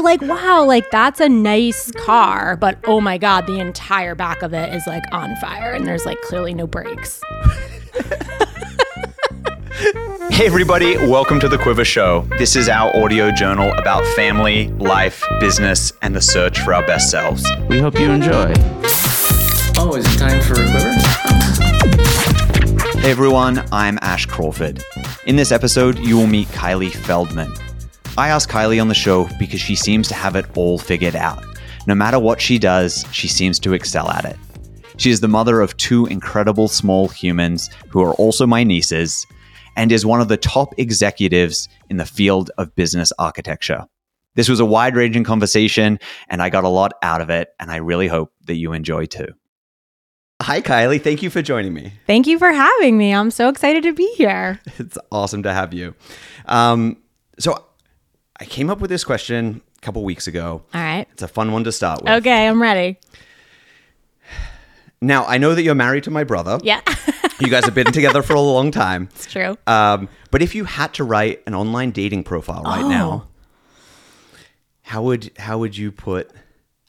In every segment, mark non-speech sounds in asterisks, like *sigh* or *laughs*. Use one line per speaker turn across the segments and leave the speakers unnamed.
you're like, wow, like that's a nice car, but oh my God, the entire back of it is like on fire and there's like clearly no brakes. *laughs*
Hey, everybody, welcome to the Quivr Show. This is our audio journal about family, life, business, and the search for our best selves.
We hope you enjoy.
Oh, is it time for a Quivr?
Hey, everyone, I'm Ash Crawford. In this episode, you will meet Kylie Feldman. I asked Kylie on the show because she seems to have it all figured out. No matter what she does, she seems to excel at it. She is the mother of two incredible small humans who are also my nieces and is one of the top executives in the field of business architecture. This was a wide ranging conversation, and I got a lot out of it, and I really hope that you enjoy too. Hi, Kylie. Thank you for joining me.
Thank you for having me. I'm so excited to be here. *laughs*
It's awesome to have you. Um, so, I came up with this question a couple weeks ago.
All right.
It's a fun one to start with.
Okay, I'm ready.
Now, I know that you're married to my brother.
Yeah,
You guys have been *laughs* together for a long time.
it's true.
Um, but if you had to write an online dating profile right now, how would how would you put? *laughs*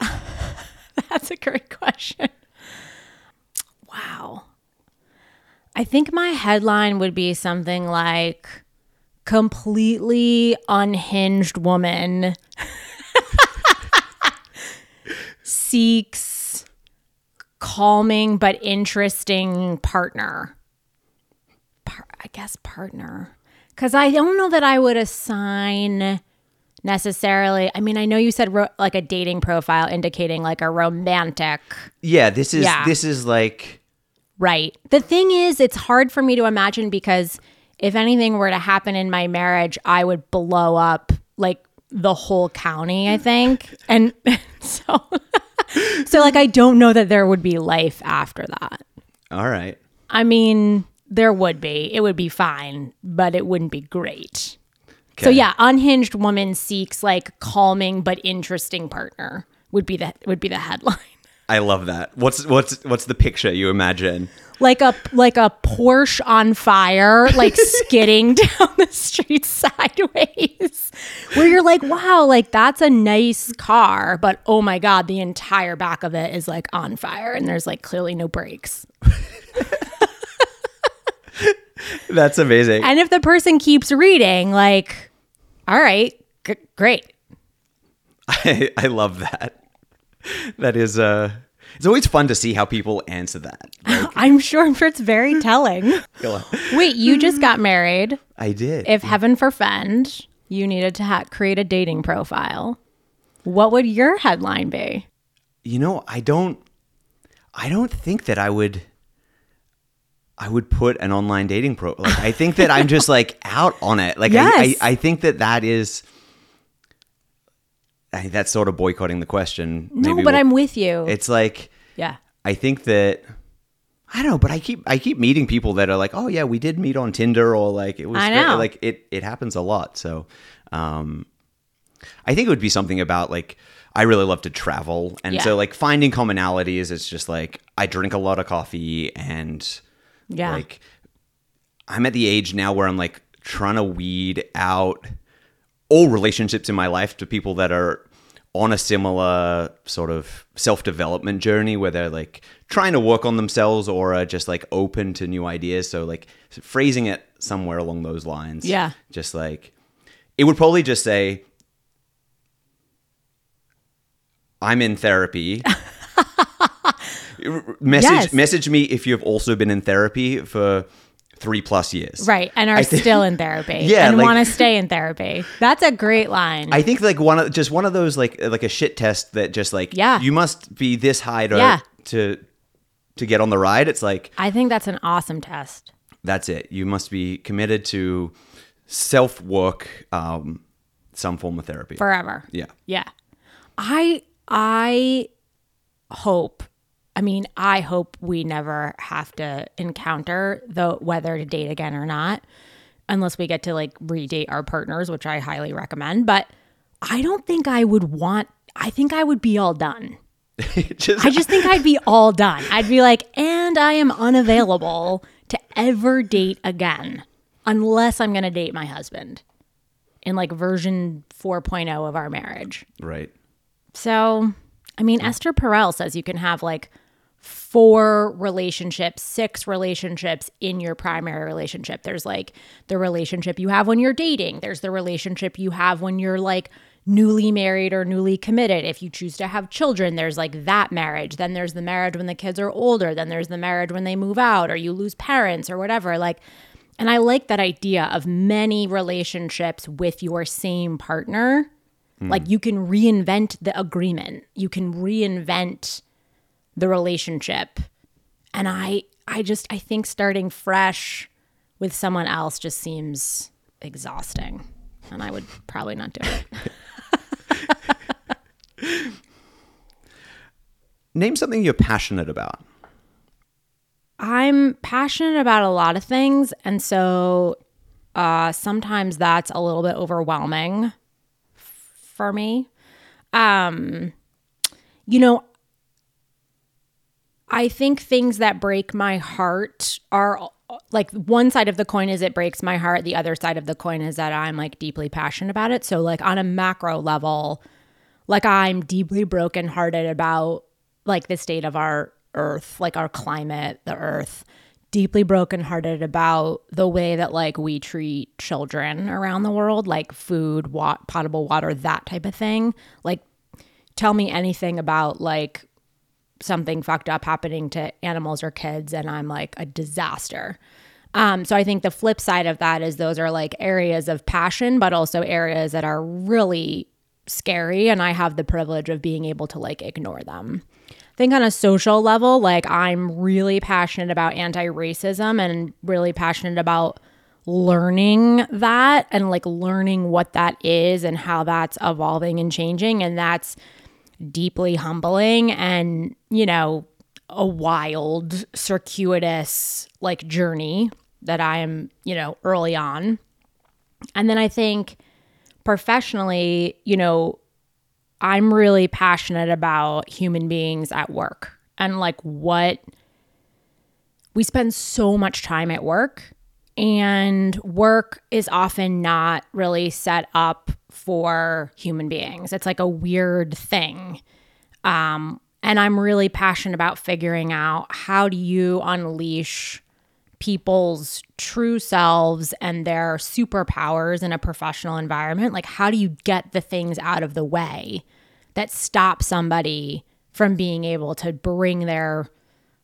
That's a great question. Wow. I think my headline would be something like completely unhinged woman *laughs* seeks calming but interesting partner. Par- I guess partner. Cuz I don't know that I would assign necessarily. I mean, I know you said ro- like a dating profile indicating like a romantic
Yeah, this is
Yeah.
this is like
Right. The thing is, it's hard for me to imagine because if anything were to happen in my marriage, I would blow up like the whole county, I think. And *laughs* so, so like, I don't know that there would be life after that.
all right.
I mean, there would be. It would be fine, but it wouldn't be great. So yeah, unhinged woman seeks like calming but interesting partner would be the would be the headline.
I love that. What's what's what's the picture you imagine?
Like a like a Porsche on fire, like *laughs* skidding *laughs* down the street sideways, where you're like, wow, like that's a nice car, but oh my god, the entire back of it is like on fire, and there's like clearly no brakes. *laughs*
That's amazing.
And if the person keeps reading, like, all right, g- great.
I, I love that. That is uh it's always fun to see how people answer that. Like, *laughs*
I'm sure, I'm sure it's very telling. *laughs* Wait, you just got married.
I did.
If heaven forfend, you needed to ha- create a dating profile. What would your headline be?
you know, I don't I don't think that I would I would put an online dating pro like I think that I'm just *laughs* like out on it. Like
Yes.
I, I I think that that is I that's sort of boycotting the question.
No,
Maybe
but
we'll-
I'm with you.
It's like
yeah.
I think that I don't know, but I keep I keep meeting people that are like, oh yeah, we did meet on Tinder or like it was
I know.
like it it happens a lot. So um I think it would be something about like I really love to travel and
Yeah.
so like finding commonalities it's just like I drink a lot of coffee and
Yeah.
like I'm at the age now where I'm like trying to weed out all relationships in my life to people that are on a similar sort of self-development journey where they're like trying to work on themselves or are just like open to new ideas so like phrasing it somewhere along those lines
Yeah.
just like it would probably just say i'm in therapy *laughs* message
Yes.
message me if you've also been in therapy for three plus years
right. And are
think-
still in therapy. *laughs*
Yeah,
And
like-
want to stay in therapy. That's a great line.
I think like one of just one of those like like a shit test that just like
Yeah.
you must be this high to
Yeah.
to to get on the ride. It's like
I think that's an awesome test.
that's it. You must be committed to self work, um, some form of therapy.
Forever.
yeah,
Yeah. I I hope I mean, I hope we never have to encounter the whether to date again or not unless we get to like redate our partners, which I highly recommend, but I don't think I would want I think I would be all done. *laughs*
just,
I just think I'd be all done. I'd be like, and I am unavailable to ever date again unless I'm going to date my husband. in like version 4.0 of our marriage.
Right.
So, I mean, Esther Perel says you can have like four relationships, six relationships in your primary relationship. There's like the relationship you have when you're dating, there's the relationship you have when you're like newly married or newly committed. If you choose to have children, there's like that marriage. Then there's the marriage when the kids are older. Then there's the marriage when they move out or you lose parents or whatever. Like, and I like that idea of many relationships with your same partner. Hmm. Like you can reinvent the agreement. You can reinvent the relationship. And I I just I think starting fresh with someone else just seems exhausting. And I would probably not do it. *laughs*
Name something you're passionate about.
I'm passionate about a lot of things, and so uh, sometimes that's a little bit overwhelming f- for me. Um, you know, I think things that break my heart are like one side of the coin is it breaks my heart. The other side of the coin is that I'm like deeply passionate about it. So, like, on a macro level, like, I'm deeply brokenhearted about like the state of our earth, like our climate, the earth. Deeply brokenhearted about the way that like we treat children around the world, like food, wa- potable water, that type of thing. Like, tell me anything about like something fucked up happening to animals or kids and I'm like a disaster. Um, so I think the flip side of that is those are like areas of passion, but also areas that are really scary. And I have the privilege of being able to like ignore them. I think on a social level, like I'm really passionate about anti racism and really passionate about learning that and like learning what that is and how that's evolving and changing. And that's deeply humbling and, you know, a wild, circuitous like journey that I am, you know, early on. And then I think professionally, you know, I'm really passionate about human beings at work and like what we spend so much time at work and work is often not really set up for human beings. It's like a weird thing. Um, and I'm really passionate about figuring out how do you unleash people's true selves and their superpowers in a professional environment? Like, how do you get the things out of the way that stop somebody from being able to bring their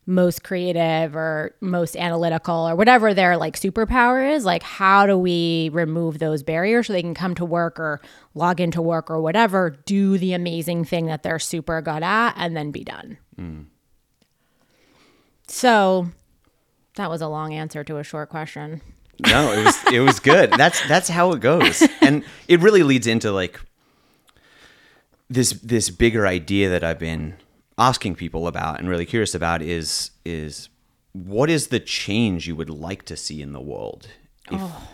most creative or most analytical or whatever their like superpower is like how do we remove those barriers so they can come to work or log into work or whatever do the amazing thing that they're super good at and then be done. So that was a long answer to a short question.
No, it was it was good. That's that's how it goes, and it really leads into like this this bigger idea that I've been asking people about and really curious about is is what is the change you would like to see in the world? If, oh,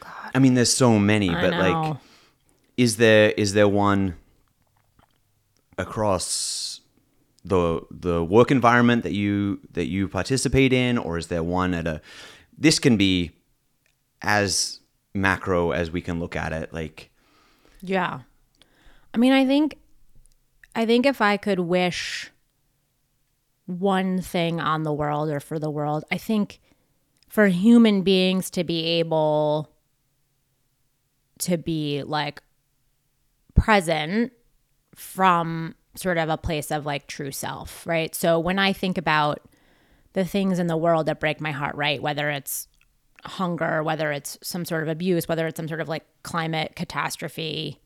God. I mean, there's so many, but
know.
like, is there is there one across the the work environment that you that you participate in, or is there one at a this can be as macro as we can look at it like
yeah i mean i think i think if i could wish one thing on the world or for the world i think for human beings to be able to be like present from sort of a place of like true self right? So when i think about the things in the world that break my heart right? Whether it's hunger, whether it's some sort of abuse, whether it's some sort of like climate catastrophe,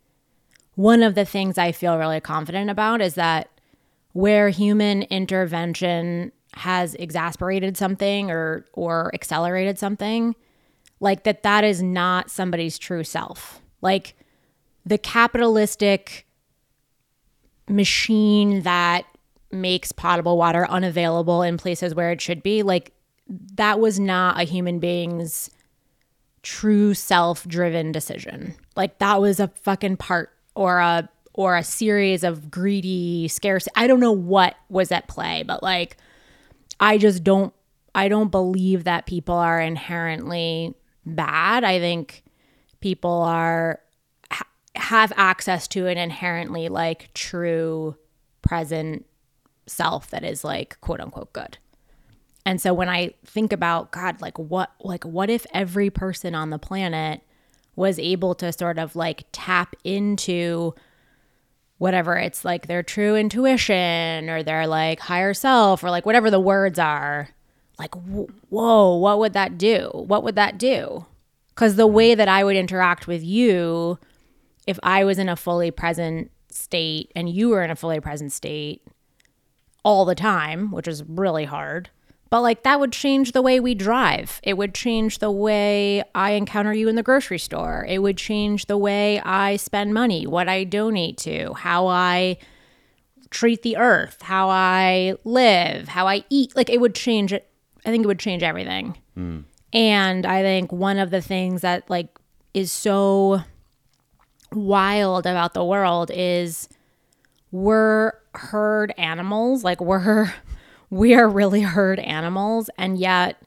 one of the things I feel really confident about is that where human intervention has exasperated something or or accelerated something, like that that is not somebody's true self. Like the capitalistic machine that makes potable water unavailable in places where it should be, like that was not a human being's true self-driven decision. Like that was a fucking part or a or a series of greedy scarce I don't know what was at play, but like I just don't I don't believe that people are inherently bad. I think people are ha- have access to an inherently like true present self that is like quote unquote good. And so when I think about God, like what like what if every person on the planet was able to sort of like tap into whatever it's like their true intuition or their like higher self or like whatever the words are. Like wh- whoa what would that do? What would that do? Because the way that i would interact with you if i was in a fully present state and you were in a fully present state all the time which is really hard but like that would change the way we drive. It would change the way I encounter you in the grocery store. It would change the way I spend money, what I donate to, how I treat the earth, how I live, how I eat. Like it would change it. I think it would change everything. Hmm. And I think one of the things that like is so wild about the world is we're herd animals. Like we're we are really herd animals and yet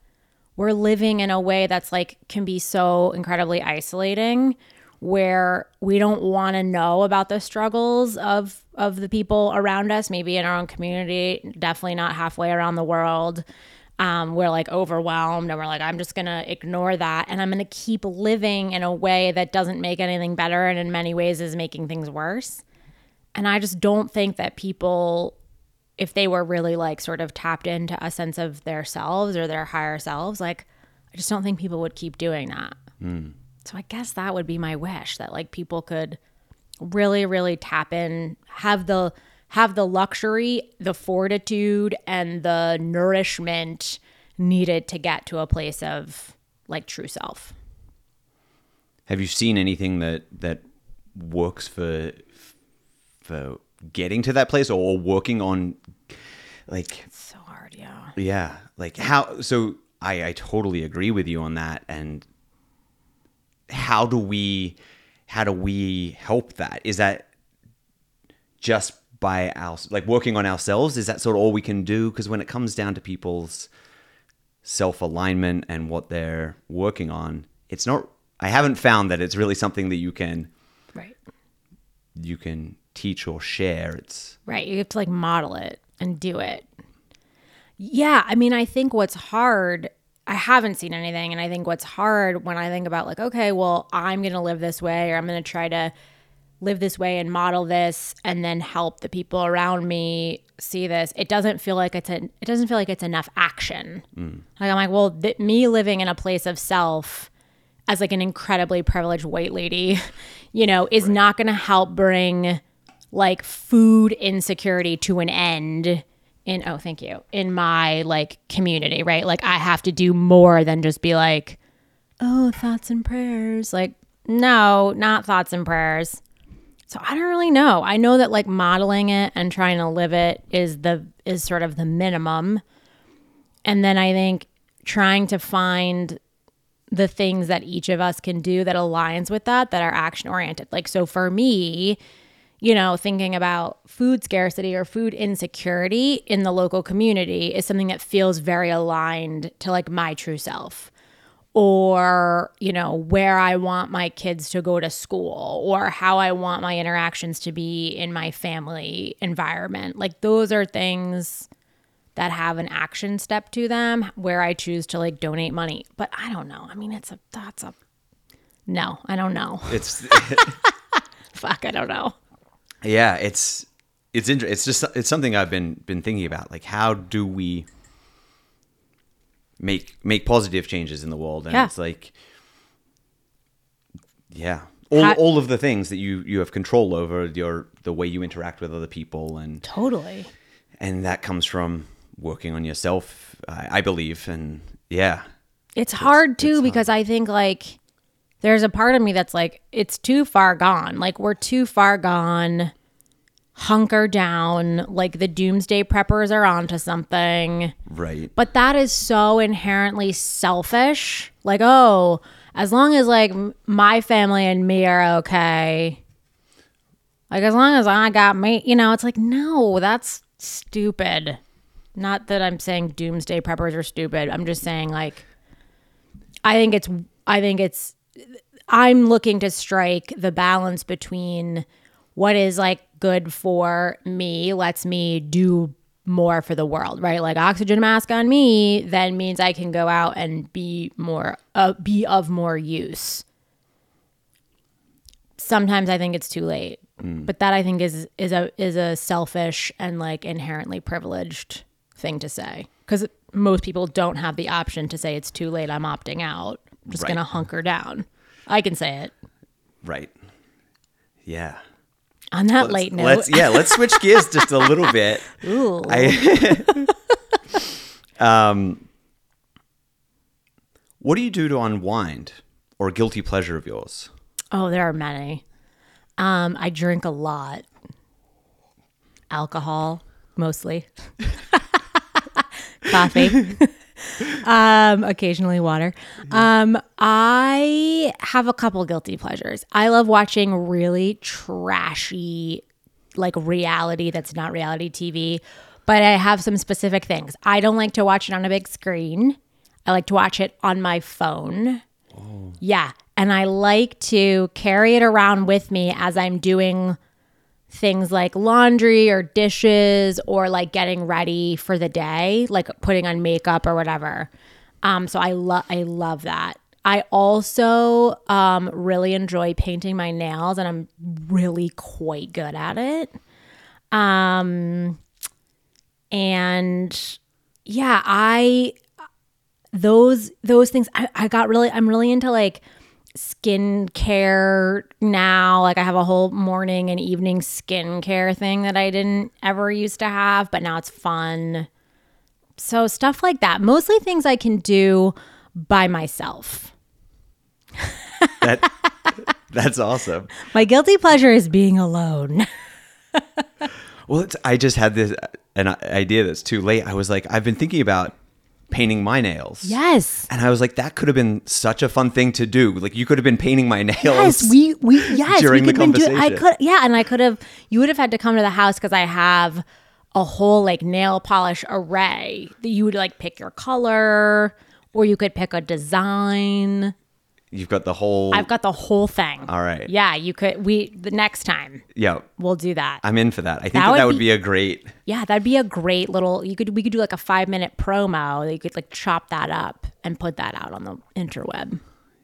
we're living in a way that's like can be so incredibly isolating where we don't want to know about the struggles of of the people around us maybe in our own community definitely not halfway around the world. Um, we're like overwhelmed and we're like i'm just gonna ignore that and i'm gonna keep living in a way that doesn't make anything better and in many ways is making things worse. And i just don't think that people if they were really like sort of tapped into a sense of their selves or their higher selves, like I just don't think people would keep doing that. Hmm. So I guess that would be my wish that like people could really, really tap in, have the have the luxury, the fortitude, and the nourishment needed to get to a place of like true self.
Have you seen anything that that works for for getting to that place or working on like
So hard, yeah.
yeah like how so i i totally agree with you on that and how do we how do we help that is that just by our like working on ourselves is that sort of all we can do because when it comes down to people's self alignment and what they're working on it's not i haven't found that it's really something that you can
Right.
you can teach or share it's
Right. You have to like model it and do it. Yeah. I mean, I think what's hard, I haven't seen anything. And I think what's hard when I think about like, okay, well, I'm going to live this way or I'm going to try to live this way and model this and then help the people around me see this. It doesn't feel like it's a, it doesn't feel like it's enough action. Mm. Like I'm like, well, th- me living in a place of self as like an incredibly privileged white lady, *laughs* you know, is not going to help bring like food insecurity to an end in oh thank you in my like community right? Like i have to do more than just be like oh thoughts and prayers. Like no not thoughts and prayers. So i don't really know. I know that like modeling it and trying to live it is the is sort of the minimum. And then i think trying to find the things that each of us can do that aligns with that that are action oriented like so for me you know, thinking about food scarcity or food insecurity in the local community is something that feels very aligned to like my true self. Or, you know, where I want my kids to go to school or how I want my interactions to be in my family environment. Like, those are things that have an action step to them where I choose to like donate money. But I don't know. I mean, it's a, that's a, no, I don't know.
it's *laughs*
Fuck, I don't know.
Yeah, it's it's inter- it's just it's something I've been been thinking about. Like, how do we make make positive changes in the world? And
Yeah.
it's like, yeah, all
How-
all of the things that you you have control over your the way you interact with other people, and
Totally.
and that comes from working on yourself, I, I believe. And yeah,
It's hard too because I think like there's a part of me that's like it's too far gone. Like we're too far gone. Hunker down. Like the doomsday preppers are onto something.
right.
But that is so inherently selfish. Like, oh, as long as like my family and me are okay. Like as long as I got me, you know, it's like no, that's stupid. Not that I'm saying doomsday preppers are stupid. I'm just saying like I think it's I think it's I'm looking to strike the balance between what is like good for me, lets me do more for the world, right? Like oxygen mask on me then means I can go out and be more uh, be of more use. Sometimes I think it's too late. But that I think is is a is a selfish and like inherently privileged thing to say cuz most people don't have the option to say it's too late, I'm opting out. Just
Right.
going to hunker down. I can say it.
Right. Yeah.
On that late note,
Let's yeah, let's switch gears just a little *laughs* bit.
Ooh.
I *laughs* um What do you do to unwind or guilty pleasure of yours?
Oh, there are many. Um, I drink a lot. Alcohol, mostly. *laughs* Coffee. Um, occasionally water. Um, I have a couple guilty pleasures. I love watching really trashy like reality that's not reality TV, but I have some specific things. I don't like to watch it on a big screen. I like to watch it on my phone. Yeah. And I like to carry it around with me as I'm doing things like laundry or dishes or like getting ready for the day, like putting on makeup or whatever. Um, so I love I love that. I also um, really enjoy painting my nails, and I'm really quite good at it. Um, and yeah, I those those things I, I got really I'm really into like skincare now. Like I have a whole morning and evening skincare thing that I didn't ever used to have, but now it's fun. So stuff like that. Mostly things I can do by myself.
That *laughs* That's awesome.
My guilty pleasure is being alone. *laughs*
Well, it's, I just had this uh, an idea that's too late. I was like, I've been thinking about painting my nails.
yes.
And I was like, that could have been such a fun thing to do. Like, you could have been painting my *laughs* nails.
Yes, we we *laughs* yes
during
we
the
could been do, I
conversation.
could yeah, and I could have you would have had to come to the house because I have a whole like nail polish array that you would like pick your color or you could pick a design.
You've got the whole.
I've got the whole thing.
All right.
Yeah, you could we the next time
yeah,
we'll do that.
I'm in for that. I think
That
that,
would
that would
be-
be a great.
yeah, that'd be a great little you could we could do like a 5 minute promo that you could like chop that up and put that out on the interweb.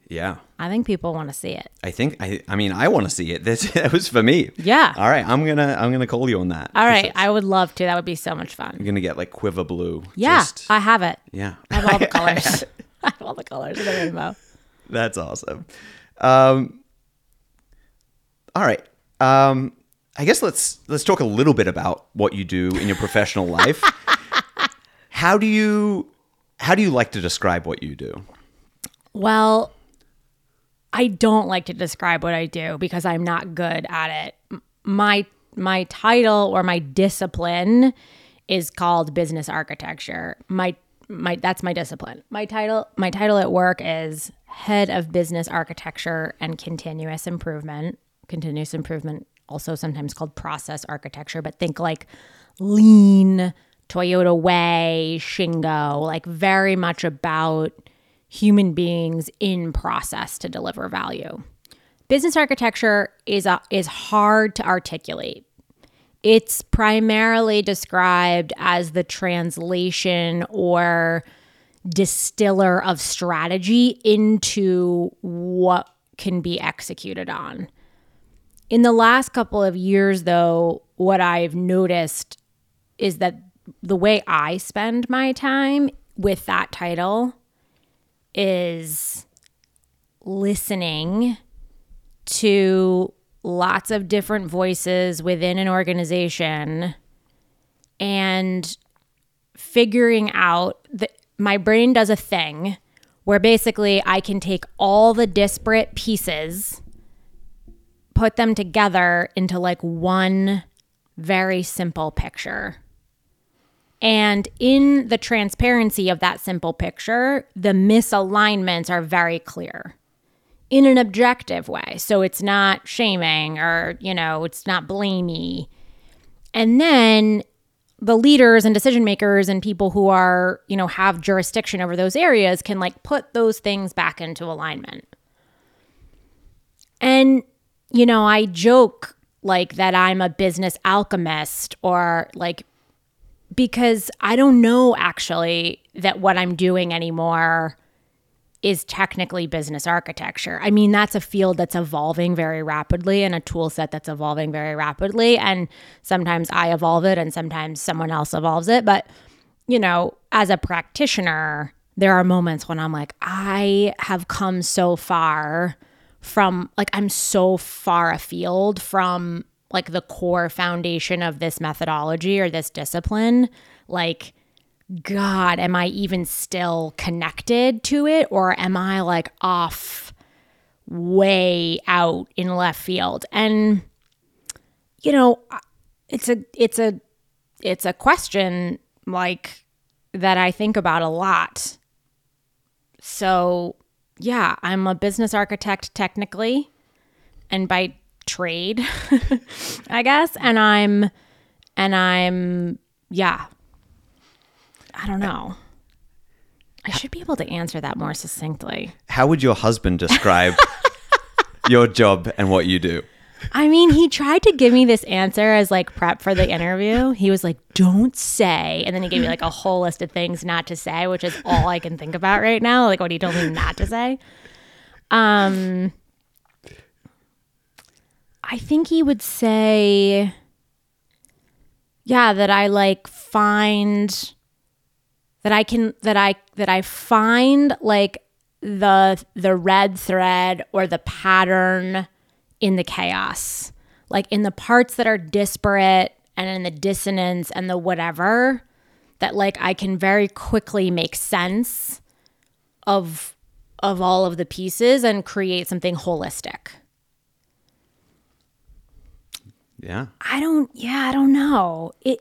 Yeah.
I think people want to see it.
I think I. I mean, I want to see it. *laughs* This that was for me.
Yeah.
All right. I'm gonna. I'm gonna call you on that.
All right, I would love to. That would be so much fun.
I'm gonna get like quiver blue.
Yeah,
Just-
I have it.
yeah.
I have all *laughs* the colors. *laughs* I have all the colors of the rainbow.
That's awesome. Um, all right. Um, I guess let's let's talk a little bit about what you do in your professional *laughs* life. how do you how do you like to describe what you do?
Well, I don't like to describe what I do because I'm not good at it. My my title or my discipline is called business architecture. My my that's my discipline. My title my title at work is head of business architecture and continuous improvement. Continuous improvement also sometimes called process architecture, but think like lean, Toyota Way, Shingo, like very much about human beings in process to deliver value. Business architecture is is hard to articulate. It's primarily described as the translation or distiller of strategy into what can be executed on. In the last couple of years, though, what I've noticed is that the way I spend my time with that title is listening to lots of different voices within an organization and figuring out that my brain does a thing where basically I can take all the disparate pieces, put them together into like one very simple picture. And in the transparency of that simple picture, the misalignments are very clear in an objective way. So it's not shaming or, you know, it's not blamey. And then the leaders and decision makers and people who are, you know, have jurisdiction over those areas can like put those things back into alignment. And, you know, I joke like that I'm a business alchemist or like because I don't know actually that what I'm doing anymore is technically business architecture. I mean, that's a field that's evolving very rapidly and a tool set that's evolving very rapidly. And sometimes I evolve it and sometimes someone else evolves it. But, you know, as a practitioner, there are moments when I'm like, I have come so far from, like, I'm so far afield from like the core foundation of this methodology or this discipline. Like, God, am I even still connected to it or am I like off way out in left field? And you know, it's a it's a it's a question like that I think about a lot. So, yeah, I'm a business architect technically and by trade, *laughs* I guess, and I'm and I'm yeah, I don't know. I should be able to answer that more succinctly.
How would your husband describe *laughs* your job and what you do?
I mean, he tried to give me this answer as like prep for the interview. He was like, "Don't say," and then he gave me like a whole list of things not to say, which is all I can think about right now. Like what he told me not to say. Um, I think he would say, yeah, that I like find that I can that I that I find like the the red thread or the pattern in the chaos. Like in the parts that are disparate and in the dissonance and the whatever that like I can very quickly make sense of of all of the pieces and create something holistic.
Yeah.
I don't yeah, I don't know. It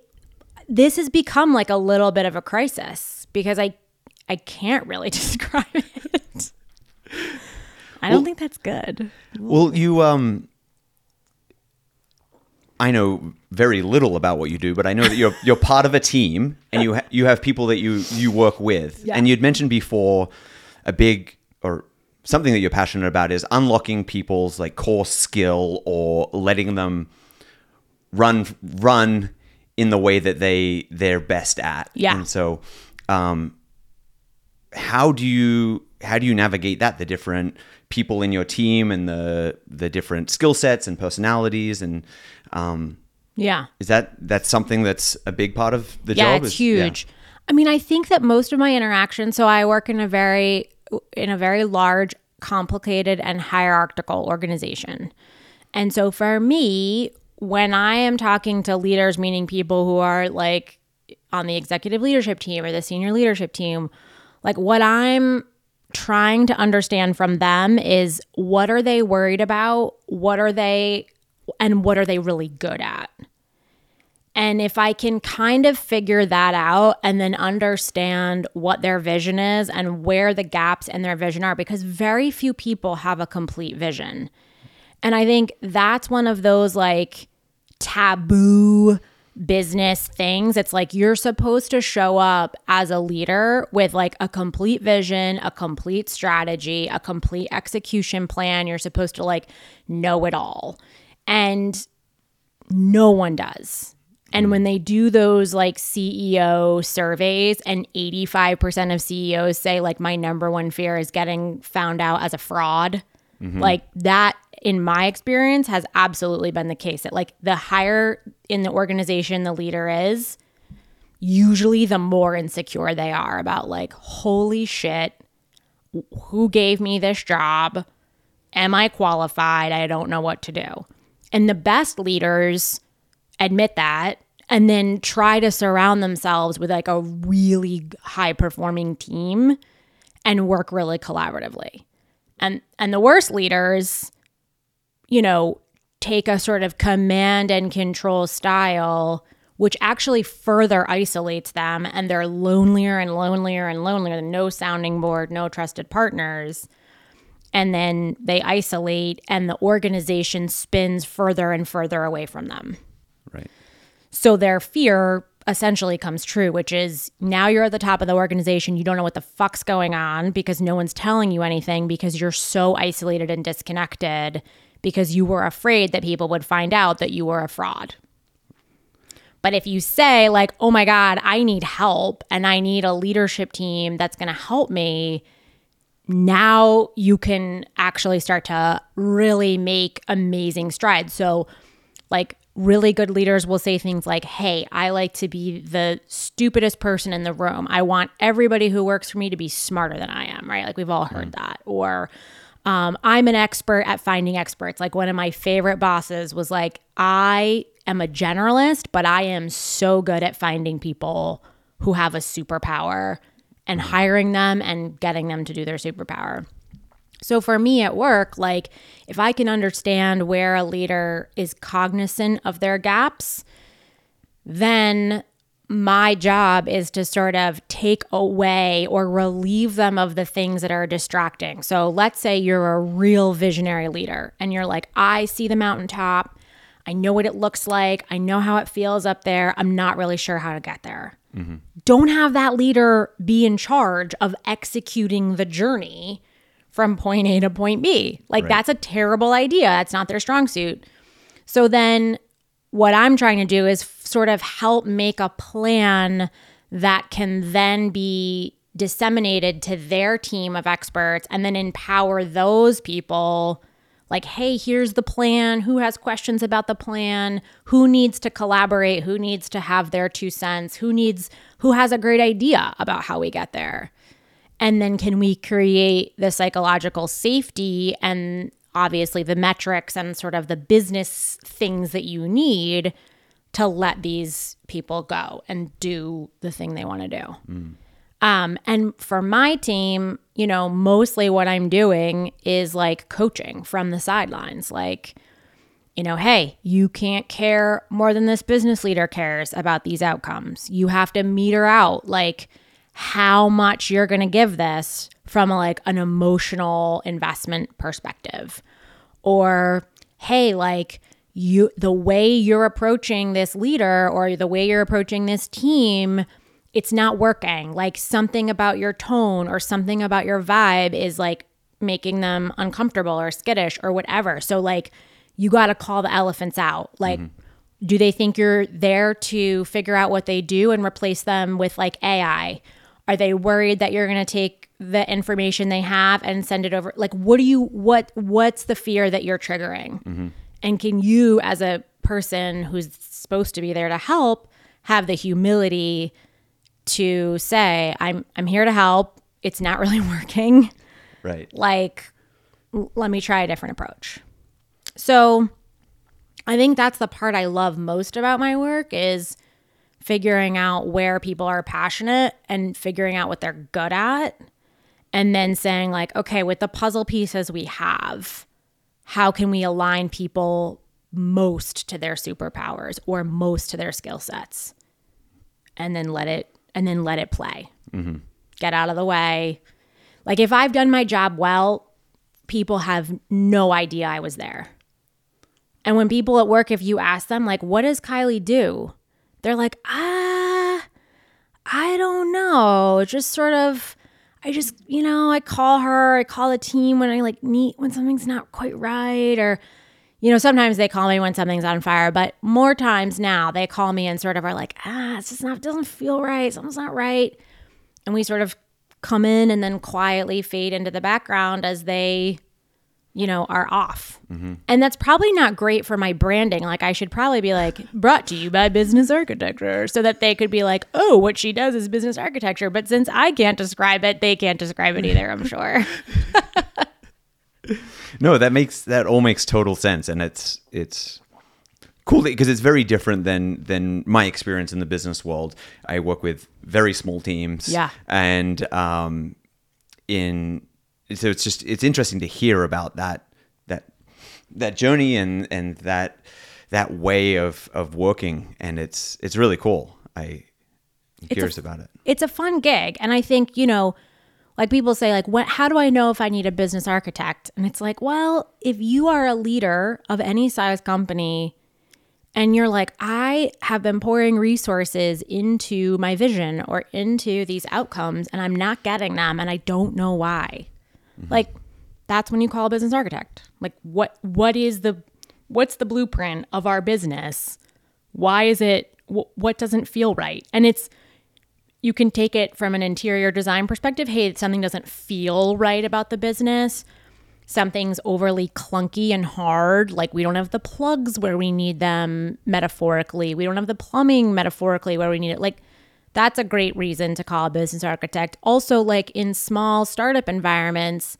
this has become like a little bit of a crisis because I I can't really *laughs* describe it. I don't think that's good.
Well, you um I know very little about what you do, but I know that you're *laughs* you're part of a team and you ha- you have people that you you work with.
Yeah.
And you'd mentioned before a big or something that you're passionate about is unlocking people's like core skill or letting them run run in the way that they they're best at.
Yeah.
And so um how do you how do you navigate that the different people in your team and the the different skill sets and personalities and um
Yeah.
is that that's something that's a big part of the
yeah,
job
it's
Is- yeah.
huge. I mean, I think that most of my interactions. So I work in a very in a very large, complicated, and hierarchical organization, and so for me, when I am talking to leaders, meaning people who are like on the executive leadership team or the senior leadership team, like what I'm trying to understand from them is what are they worried about? What are they and what are they really good at? And if I can kind of figure that out and then understand what their vision is and where the gaps in their vision are, because very few people have a complete vision. And I think that's one of those like taboo business things. It's like you're supposed to show up as a leader with like a complete vision, a complete strategy, a complete execution plan. You're supposed to like know it all. And no one does. And when they do those like CEO surveys, and 85% of CEOs say, like, my number one fear is getting found out as a fraud, mm-hmm. like that, in my experience, has absolutely been the case. That, like, the higher in the organization the leader is, usually the more insecure they are about, like, holy shit, who gave me this job? Am I qualified? I don't know what to do. And the best leaders admit that and then try to surround themselves with like a really high performing team and work really collaboratively. And and the worst leaders, you know, take a sort of command and control style which actually further isolates them and they're lonelier and lonelier and lonelier, no sounding board, no trusted partners and then they isolate and the organization spins further and further away from them.
Right.
So their fear essentially comes true, which is now you're at the top of the organization, you don't know what the fuck's going on because no one's telling you anything because you're so isolated and disconnected because you were afraid that people would find out that you were a fraud. But if you say, like, oh my God, I need help and I need a leadership team that's going to help me, now you can actually start to really make amazing strides. So, like, really good leaders will say things like, Hey, I like to be the stupidest person in the room. I want everybody who works for me to be smarter than I am, right? Like, we've all heard mm. that. Or, um, I'm an expert at finding experts. Like, one of my favorite bosses was like, I am a generalist, but I am so good at finding people who have a superpower and hiring them and getting them to do their superpower. So for me at work, like if I can understand where a leader is cognizant of their gaps, then my job is to sort of take away or relieve them of the things that are distracting. So let's say you're a real visionary leader and you're like, I see the mountaintop. I know what it looks like. I know how it feels up there. I'm not really sure how to get there. Mm-hmm. Don't have that leader be in charge of executing the journey from point A to point B. Like, right. that's a terrible idea. That's not their strong suit. So, then what I'm trying to do is sort of help make a plan that can then be disseminated to their team of experts and then empower those people like, hey, here's the plan. Who has questions about the plan? Who needs to collaborate? Who needs to have their two cents? Who needs, who has a great idea about how we get there? And then can we create the psychological safety and obviously the metrics and sort of the business things that you need to let these people go and do the thing they want to do? Mm. Um, and for my team, you know, mostly what I'm doing is like coaching from the sidelines. Like, you know, hey, you can't care more than this business leader cares about these outcomes. You have to meter out like how much you're going to give this from a, like an emotional investment perspective. Or, hey, like, you the way you're approaching this leader or the way you're approaching this team it's not working. Like something about your tone or something about your vibe is like making them uncomfortable or skittish or whatever. So, like, you got to call the elephants out. Like, mm-hmm. do they think you're there to figure out what they do and replace them with like AI? Are they worried that you're going to take the information they have and send it over? Like, what do you, what, what's the fear that you're triggering? Mm-hmm. And can you, as a person who's supposed to be there to help, have the humility to say i'm i'm here to help. It's not really *laughs* working.
Right.
Like let me try a different approach. So i think that's the part i love most about my work is figuring out where people are passionate and figuring out what they're good at and then saying like okay with the puzzle pieces we have how can we align people most to their superpowers or most to their skill sets and then let it and then let it play. Mm-hmm. Get out of the way. Like if I've done my job well, people have no idea I was there. And when people at work, if you ask them, like, what does Kylie do? They're like, ah, I don't know. Just sort of, I just, you know, I call her, I call the team when I like need, when something's not quite right or, you know, sometimes they call me when something's on fire, but more times now they call me and sort of are like, ah, it's just not, doesn't feel right. Something's not right. And we sort of come in and then quietly fade into the background as they, you know, are off. Mm-hmm. And that's probably not great for my branding. Like, I should probably be like, *laughs* brought to you by business architecture, so that they could be like, oh, what she does is business architecture. But since I can't describe it, they can't describe it either, I'm sure. *laughs*
no, that makes that all makes total sense, and it's it's cool because it's very different than than my experience in the business world. I work with very small teams,
yeah,
and um, in so it's just it's interesting to hear about that that that journey and and that that way of of working, and it's it's really cool. I I'm curious
a,
about it.
It's a fun gig, and I think you know like people say like what how do I know if I need a business architect? And it's like, well, if you are a leader of any size company and you're like, I have been pouring resources into my vision or into these outcomes and I'm not getting them and I don't know why. Mm-hmm. Like that's when you call a business architect. Like what what is the what's the blueprint of our business? Why is it wh- what doesn't feel right? And it's you can take it from an interior design perspective. Hey, something doesn't feel right about the business. Something's overly clunky and hard. Like we don't have the plugs where we need them metaphorically. We don't have the plumbing metaphorically where we need it. Like that's a great reason to call a business architect. Also, like in small startup environments,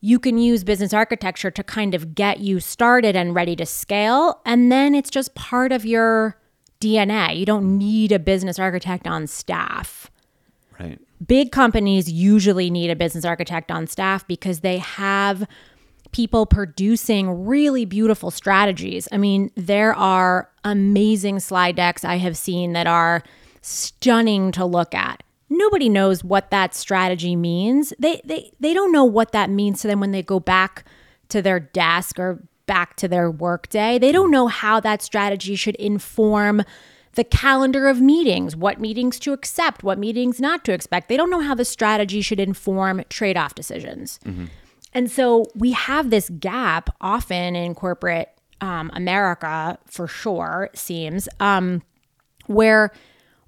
you can use business architecture to kind of get you started and ready to scale. And then it's just part of your DNA. You don't need a business architect on staff.
Right.
Big companies usually need a business architect on staff because they have people producing really beautiful strategies. I mean, there are amazing slide decks I have seen that are stunning to look at. Nobody knows what that strategy means. They they they don't know what that means to them when they go back to their desk or back to their workday. They don't know how that strategy should inform the calendar of meetings, what meetings to accept, what meetings not to expect. They don't know how the strategy should inform trade off decisions. And so we have this gap often in corporate um, America, for sure, seems, um, where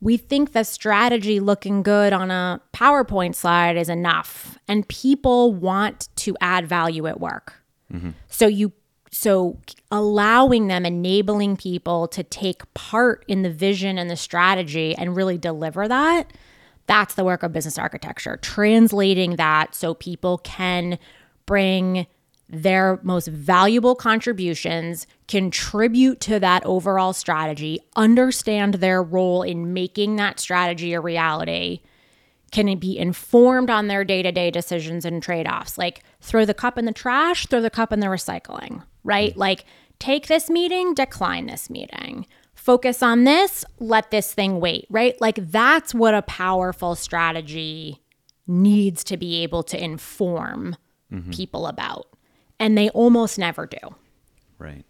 we think the strategy looking good on a PowerPoint slide is enough, and people want to add value at work. Mm-hmm. So you so allowing them enabling people to take part in the vision and the strategy and really deliver that that's the work of business architecture translating that so people can bring their most valuable contributions contribute to that overall strategy understand their role in making that strategy a reality can be informed on their day-to-day decisions and trade-offs? Like throw the cup in the trash throw the cup in the recycling right? Mm. Like take this meeting decline this meeting. Focus on this let this thing wait right? Like that's what a powerful strategy needs to be able to inform mm-hmm. people about and they almost never do
Right.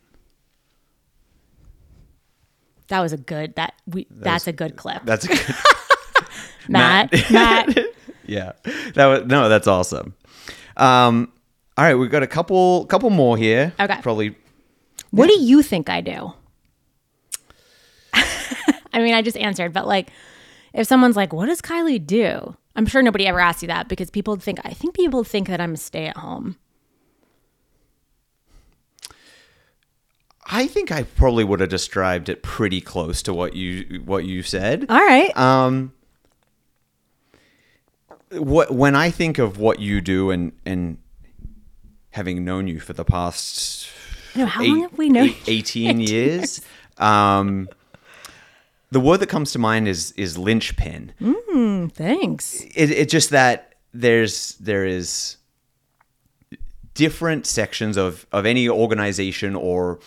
that was a good that we that's a good clip
That's a good. *laughs*
matt matt *laughs*
yeah. That was no. That's awesome. Um. All right, we've got a couple couple more here.
Okay.
Probably.
What do you think I do? *laughs* I mean, I just answered, but like, if someone's like, "What does Kylie do?" I'm sure nobody ever asks you that because people think. I think people think that I'm a stay at home.
I think I probably would have described it pretty close to what you what you said.
All right.
Um, what when I think of what you do and and having known you for the past
know, how long have we known
eight- 18 years, um, the word that comes to mind is is linchpin.
Thanks.
It, it just that there's there is different sections of of any organization or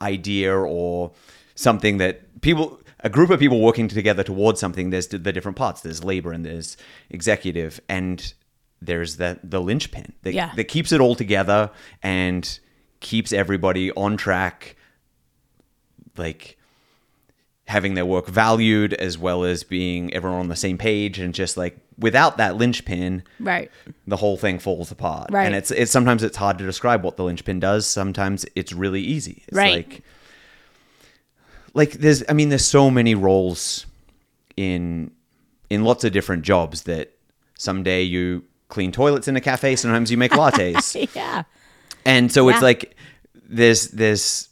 idea or something that people a group of people working together towards something there's the different parts there's labor and there's executive and there's that the linchpin that,
Yeah.
that keeps it all together and keeps everybody on track like having their work valued as well as being everyone on the same page and just like without that linchpin
Right.
the whole thing falls apart.
Right.
And it's it's sometimes it's hard to describe what the linchpin does. Sometimes it's really easy. It's
Right.
like like there's I mean there's so many roles in in lots of different jobs that someday you clean toilets in a cafe, sometimes you make lattes. *laughs*
Yeah.
and so it's like there's there's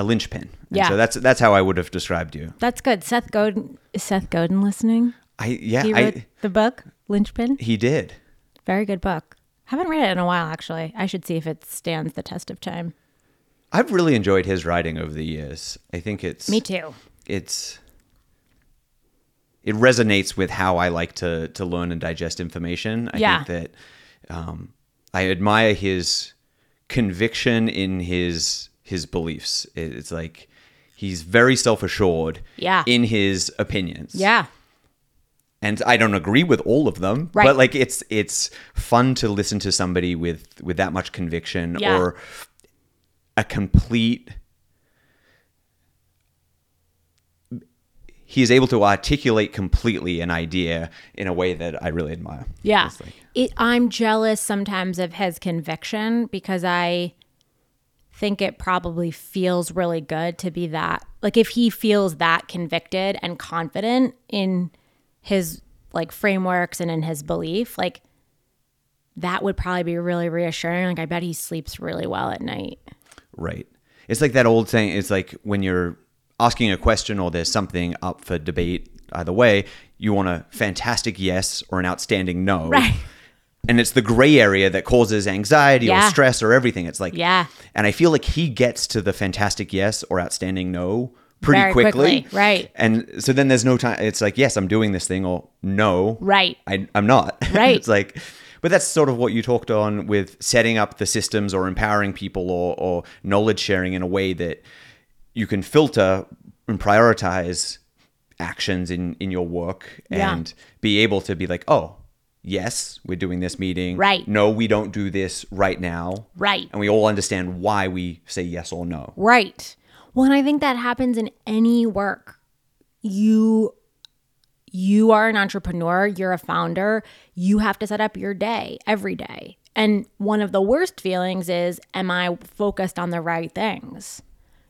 a linchpin. And
Yeah.
So that's that's how I would have described you.
That's good. Seth Godin is Seth Godin listening?
I yeah,
He wrote
I
the book, Linchpin.
he did.
Very good book. Haven't read it in a while actually. I should see if it stands the test of time.
I've really enjoyed his writing over the years. I think it's
Me too.
it's it resonates with how I like to to learn and digest information. I
Yeah.
think that um, I admire his conviction in his his beliefs. It's like he's very self assured
Yeah.
in his opinions.
Yeah.
and I don't agree with all of them,
Right.
but like it's it's fun to listen to somebody with with that much conviction
Yeah.
or a complete he is able to articulate completely an idea in a way that I really admire.
Yeah.
Like-
It, I'm jealous sometimes of his conviction because I think it probably feels really good to be that. Like if he feels that convicted and confident in his like frameworks and in his belief, like that would probably be really reassuring. Like I bet he sleeps really well at night.
Right. It's like that old saying. It's like when you're asking a question or there's something up for debate, either way, you want a fantastic yes or an outstanding no.
Right.
And it's the gray area that causes anxiety
Yeah.
or stress or everything. It's like,
Yeah.
And I feel like he gets to the fantastic yes or outstanding no pretty quickly.
quickly, right.
And so then there's no time. It's like, yes, I'm doing this thing or no.
Right.
I, I'm not. *laughs*
Right.
it's like, but that's sort of what you talked on with setting up the systems or empowering people or, or knowledge sharing in a way that you can filter and prioritize actions in, in your work
Yeah.
and be able to be like, oh, yes, we're doing this meeting.
Right.
No, we don't do this right now.
Right.
And we all understand why we say yes or no.
Right. Well, and I think that happens in any work. You you are an entrepreneur, you're a founder, you have to set up your day every day. And one of the worst feelings is am I focused on the right things?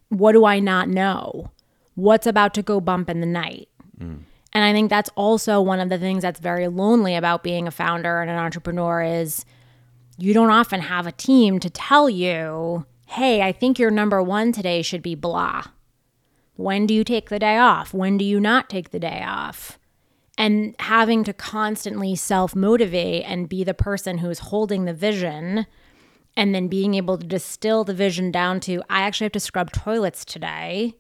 What do I not know? What's about to go bump in the night? Mm. And I think that's also one of the things that's very lonely about being a founder and an entrepreneur is you don't often have a team to tell you, hey, I think your number one today should be blah. When do you take the day off? When do you not take the day off? And having to constantly self motivate and be the person who's holding the vision and then being able to distill the vision down to, I actually have to scrub toilets today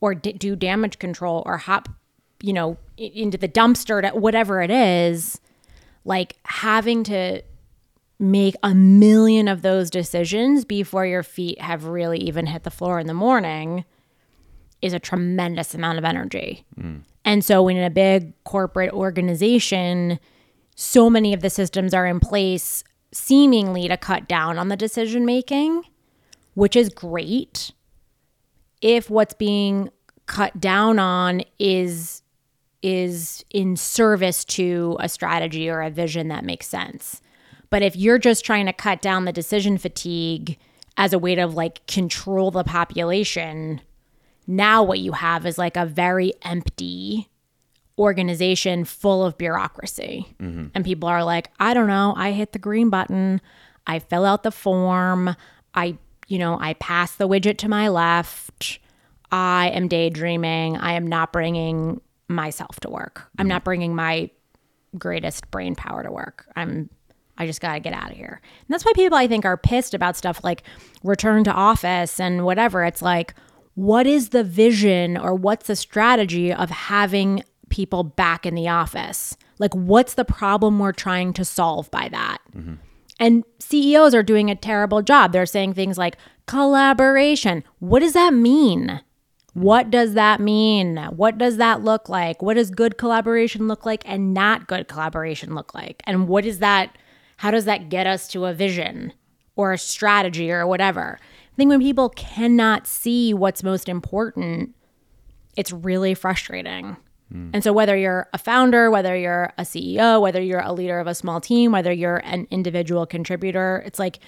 or d- do damage control or hop, you know, into the dumpster, to whatever it is. Like having to make a million of those decisions before your feet have really even hit the floor in the morning is a tremendous amount of energy. Mm. And so, in a big corporate organization, so many of the systems are in place seemingly to cut down on the decision making, which is great. If what's being cut down on is is in service to a strategy or a vision that makes sense. But if you're just trying to cut down the decision fatigue as a way to like control the population, now what you have is like a very empty organization full of bureaucracy. Mm-hmm. And people are like, I don't know, I hit the green button, I fill out the form, I, you know, I pass the widget to my left. I am daydreaming. I am not bringing myself to work. I'm mm-hmm. not bringing my greatest brain power to work. I'm I just got to get out of here. And that's why people I think are pissed about stuff like return to office and whatever. It's like what is the vision or what's the strategy of having people back in the office? Like what's the problem we're trying to solve by that? Mm-hmm. And CEOs are doing a terrible job. They're saying things like collaboration. What does that mean? What does that mean? What does that look like? What does good collaboration look like and not good collaboration look like? And what is that? How does that get us to a vision or a strategy or whatever? I think when people cannot see what's most important, it's really frustrating. Hmm. And so, whether you're a founder, whether you're a CEO, whether you're a leader of a small team, whether you're an individual contributor, it's like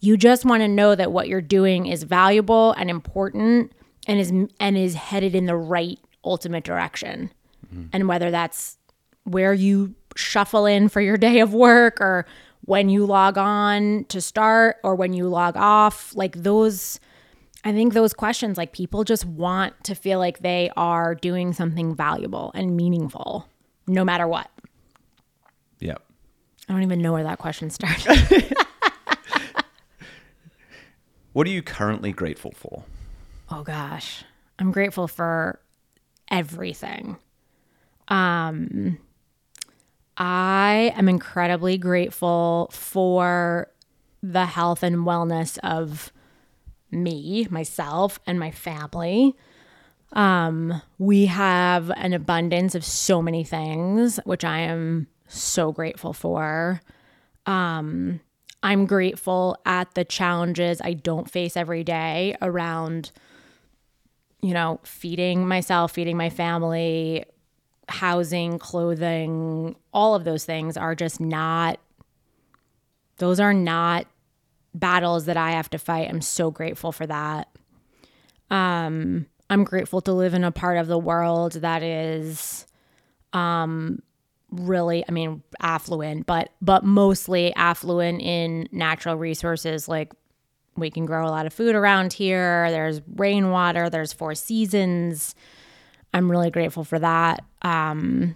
you just want to know that what you're doing is valuable and important and is and is headed in the right ultimate direction. Mm-hmm. And whether that's where you shuffle in for your day of work or when you log on to start or when you log off, like those I think those questions, like people just want to feel like they are doing something valuable and meaningful, no matter what.
Yep.
I don't even know where that question started. *laughs*
What are you currently grateful for?
Oh gosh, I'm grateful for everything. Um, I am incredibly grateful for the health and wellness of me, myself, and my family. Um, we have an abundance of so many things, which I am so grateful for. Um, I'm grateful at the challenges I don't face every day around you know, feeding myself, feeding my family, housing, clothing, all of those things are just not, those are not battles that I have to fight. I'm so grateful for that. Um, I'm grateful to live in a part of the world that is um, really, I mean, affluent, but but mostly affluent in natural resources like we can grow a lot of food around here. There's rainwater, there's four seasons. I'm really grateful for that. Um,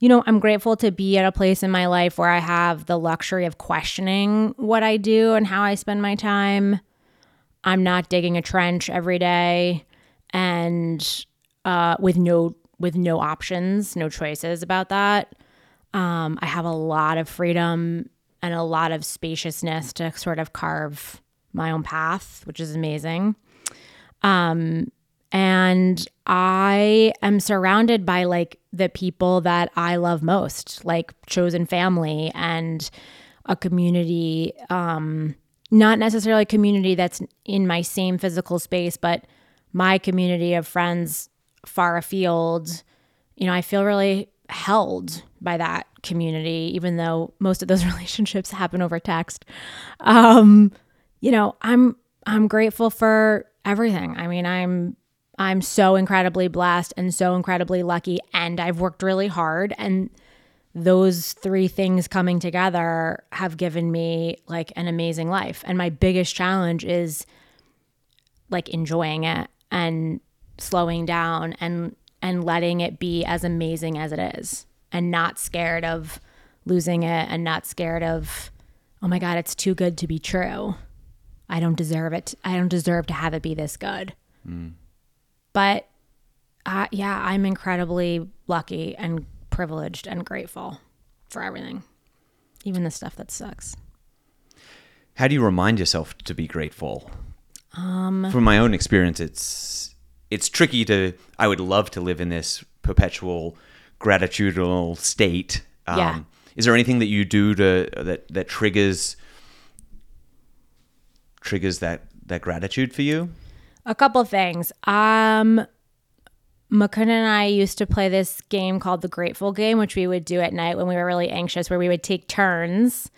you know, I'm grateful to be at a place in my life where I have the luxury of questioning what I do and how I spend my time. I'm not digging a trench every day and uh, with no with no options, no choices about that. Um, I have a lot of freedom and a lot of spaciousness to sort of carve my own path, which is amazing. Um, and I am surrounded by like the people that I love most, like chosen family and a community, um, not necessarily a community that's in my same physical space, but my community of friends far afield. You know, I feel really held by that community, even though most of those *laughs* relationships happen over text. Um, you know, I'm I'm grateful for everything. I mean, I'm I'm so incredibly blessed and so incredibly lucky and I've worked really hard and those three things coming together have given me like an amazing life. And my biggest challenge is like enjoying it and slowing down and and letting it be as amazing as it is and not scared of losing it and not scared of oh my god, it's too good to be true. I don't deserve it. I don't deserve to have it be this good. Mm. But uh, yeah, I'm incredibly lucky and privileged and grateful for everything, even the stuff that sucks.
How do you remind yourself to be grateful? Um, From my own experience, it's it's tricky to. I would love to live in this perpetual gratitudinal state. Um, yeah. Is there anything that you do to that that triggers triggers that that gratitude for you?
A couple things. Um Mukund and I used to play this game called the Grateful Game, which we would do at night when we were really anxious, where we would take turns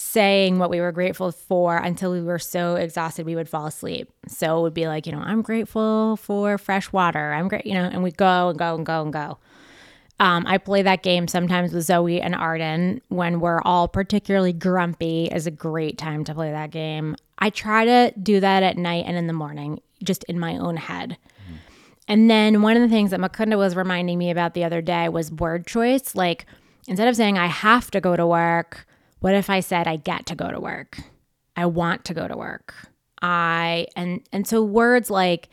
saying what we were grateful for until we were so exhausted we would fall asleep. So it would be like, you know, I'm grateful for fresh water. I'm great, you know, and we go and go and go and go. Um, I play that game sometimes with Zoe and Arden when we're all particularly grumpy. is a great time to play that game. I try to do that at night and in the morning, just in my own head. And then one of the things that Makunda was reminding me about the other day was word choice. Like instead of saying I have to go to work, what if I said I get to go to work? I want to go to work. I and and so words like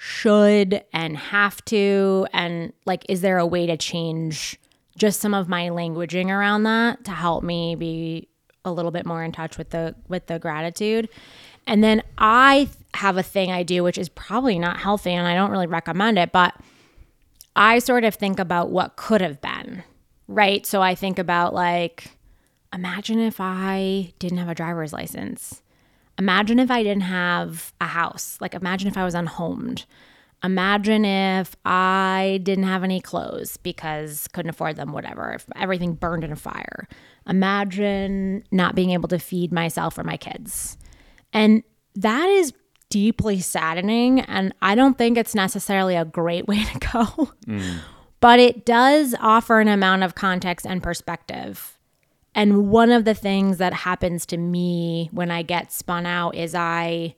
should and have to and like is there a way to change just some of my languaging around that to help me be a little bit more in touch with the with the gratitude? And then i have a thing i do which is probably not healthy and i don't really recommend it but i sort of think about what could have been right? So i think about like imagine if i didn't have a driver's license Imagine if I didn't have a house. Like, imagine if I was unhomed. Imagine if I didn't have any clothes because couldn't afford them, whatever, if everything burned in a fire. Imagine not being able to feed myself or my kids. And that is deeply saddening. And I don't think it's necessarily a great *laughs* way to go, mm. but it does offer an amount of context and perspective and one of the things that happens to me when I get spun out is I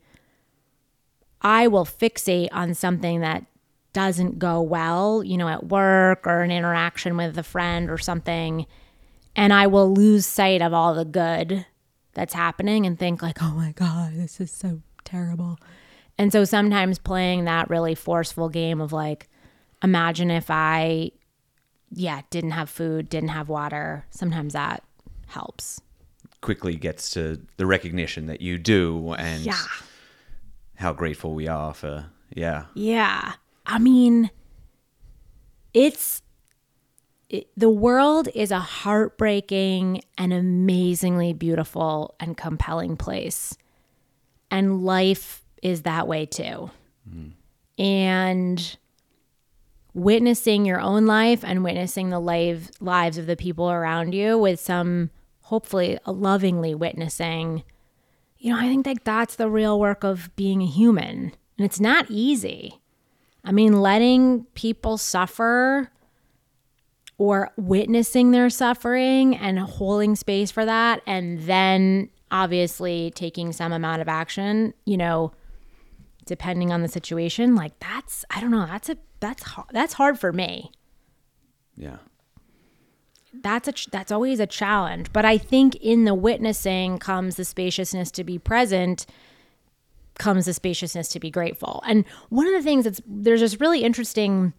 I will fixate on something that doesn't go well, you know, at work or an interaction with a friend or something, and I will lose sight of all the good that's happening and think like, "Oh my god, this is so terrible." And so sometimes playing that really forceful game of like imagine if I yeah, didn't have food, didn't have water, sometimes that helps.
Quickly gets to the recognition that you do and yeah. how grateful we are for, yeah.
Yeah. I mean, it's it, the world is a heartbreaking and amazingly beautiful and compelling place. And life is that way too. Mm. and witnessing your own life and witnessing the life, lives of the people around you with some hopefully lovingly witnessing you know i think like that's the real work of being a human. And it's not easy. I mean letting people suffer or witnessing their suffering and holding space for that and then obviously taking some amount of action you know depending on the situation like that's i don't know that's a that's that's hard for me.
Yeah.
That's a that's always a challenge but i think in the witnessing comes the spaciousness to be present comes the spaciousness to be grateful. And one of the things that's there's this really interesting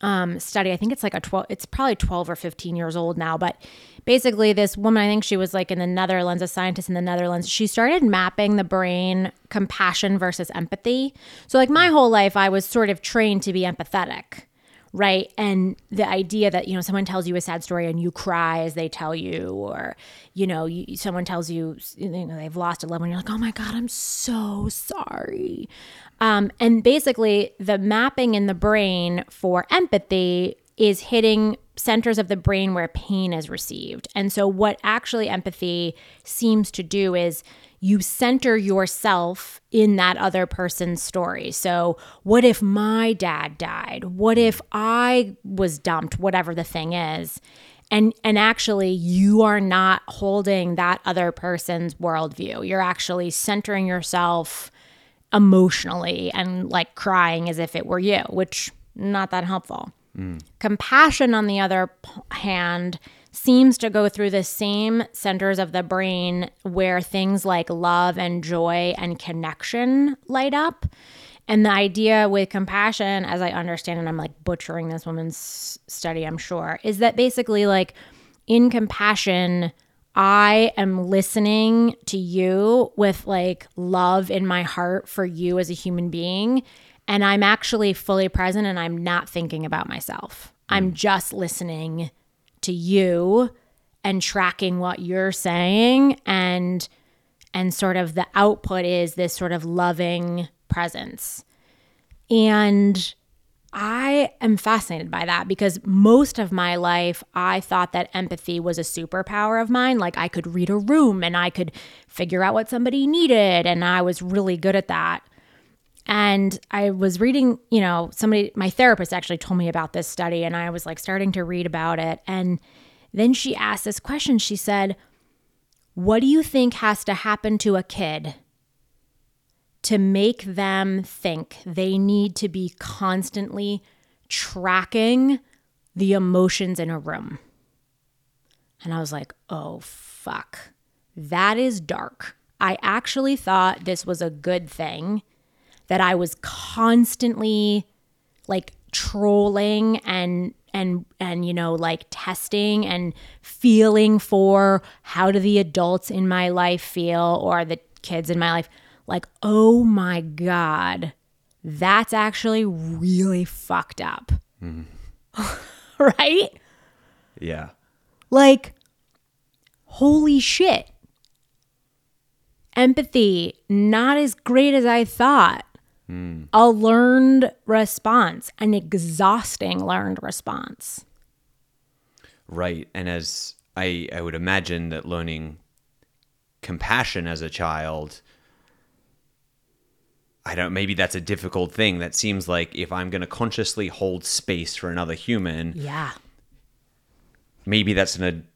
um, study i think it's like a 12 it's probably 12 or 15 years old now but basically this woman i think she was like in the netherlands a scientist in the netherlands she started mapping the brain compassion versus empathy. So like my whole life i was sort of trained to be empathetic right? And the idea that you know someone tells you a sad story and you cry as they tell you or you know you, someone tells you you know they've lost a loved one you're like oh my god i'm so sorry. Um, and basically the mapping in the brain for empathy is hitting centers of the brain where pain is received. And so what actually empathy seems to do is you center yourself in that other person's story. So, what if my dad died? What if I was dumped, whatever the thing is? And and actually you are not holding that other person's worldview. You're actually centering yourself emotionally and like crying as if it were you, which not that helpful. Mm. Compassion on the other hand seems to go through the same centers of the brain where things like love and joy and connection light up. And the idea with compassion, as I understand, and I'm like butchering this woman's study, I'm sure, is that basically, like, in compassion, I am listening to you with like love in my heart for you as a human being. And I'm actually fully present and I'm not thinking about myself. I'm mm. just listening to you and tracking what you're saying and and sort of the output is this sort of loving presence. And I am fascinated by that because most of my life I thought that empathy was a superpower of mine. Like I could read a room and I could figure out what somebody needed, and I was really good at that. And I was reading, you know, somebody, my therapist actually told me about this study, and I was like starting to read about it. And then she asked this question. She said, What do you think has to happen to a kid to make them think they need to be constantly tracking the emotions in a room? And I was like, Oh, fuck. That is dark. I actually thought this was a good thing that I was constantly like trolling and and and you know like testing and feeling for how do the adults in my life feel or the kids in my life. Like oh my god that's actually really fucked up. *laughs* Right?
Yeah.
like holy shit. Empathy not as great as i thought Hmm. a learned response, an exhausting learned response.
Right. And as I, I would imagine that learning compassion as a child, I don't, maybe that's a difficult thing. That seems like if I'm going to consciously hold space for another human,
Yeah.
maybe that's an,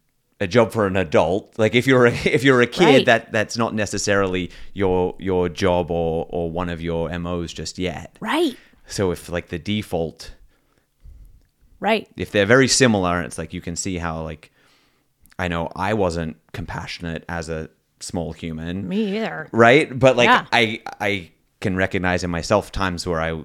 a, job for an adult. Like if you're a, *laughs* if you're a kid,
Right.
that that's not necessarily your your job or or one of your MOs just yet.
Right.
So if like the default
Right.
if they're very similar, it's like you can see how like I know I wasn't compassionate as a small human,
Me either.
right? But like
Yeah.
I I can recognize in myself times where I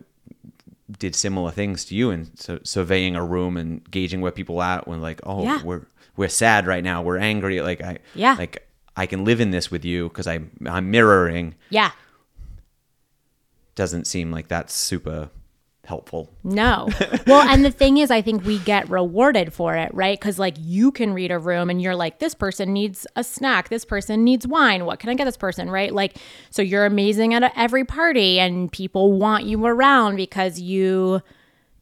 did similar things to you and so surveying a room and gauging where people at when like oh
Yeah.
we're we're sad right now we're angry like I
Yeah.
like I can live in this with you because i'm I'm mirroring
Yeah.
doesn't seem like that's super helpful.
No. *laughs* Well, and the thing is, I think we get rewarded for it, right? Because, like, you can read a room and you're like, this person needs a snack. This person needs wine. What can I get this person, right? Like, so you're amazing at every party and people want you around because you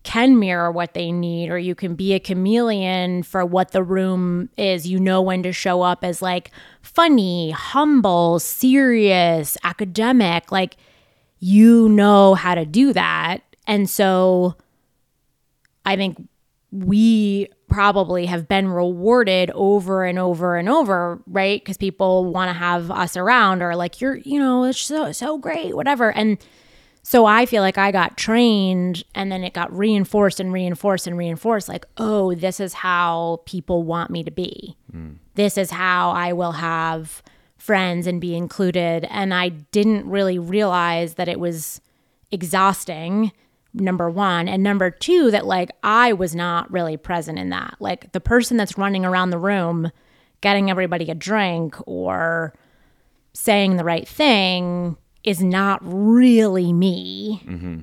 can mirror what they need or you can be a chameleon for what the room is. You know when to show up as like funny, humble, serious, academic. Like, you know how to do that. And so I think we probably have been rewarded over and over and over, right? Because people want to have us around or like, you're, you know, it's so, so great, whatever. And so I feel like I got trained and then it got reinforced and reinforced and reinforced like, oh, this is how people want me to be. Mm. This is how I will have friends and be included. And I didn't really realize that it was exhausting number one and number two that like i was not really present in that like the person that's running around the room getting everybody a drink or saying the right thing is not really me. Mm-hmm.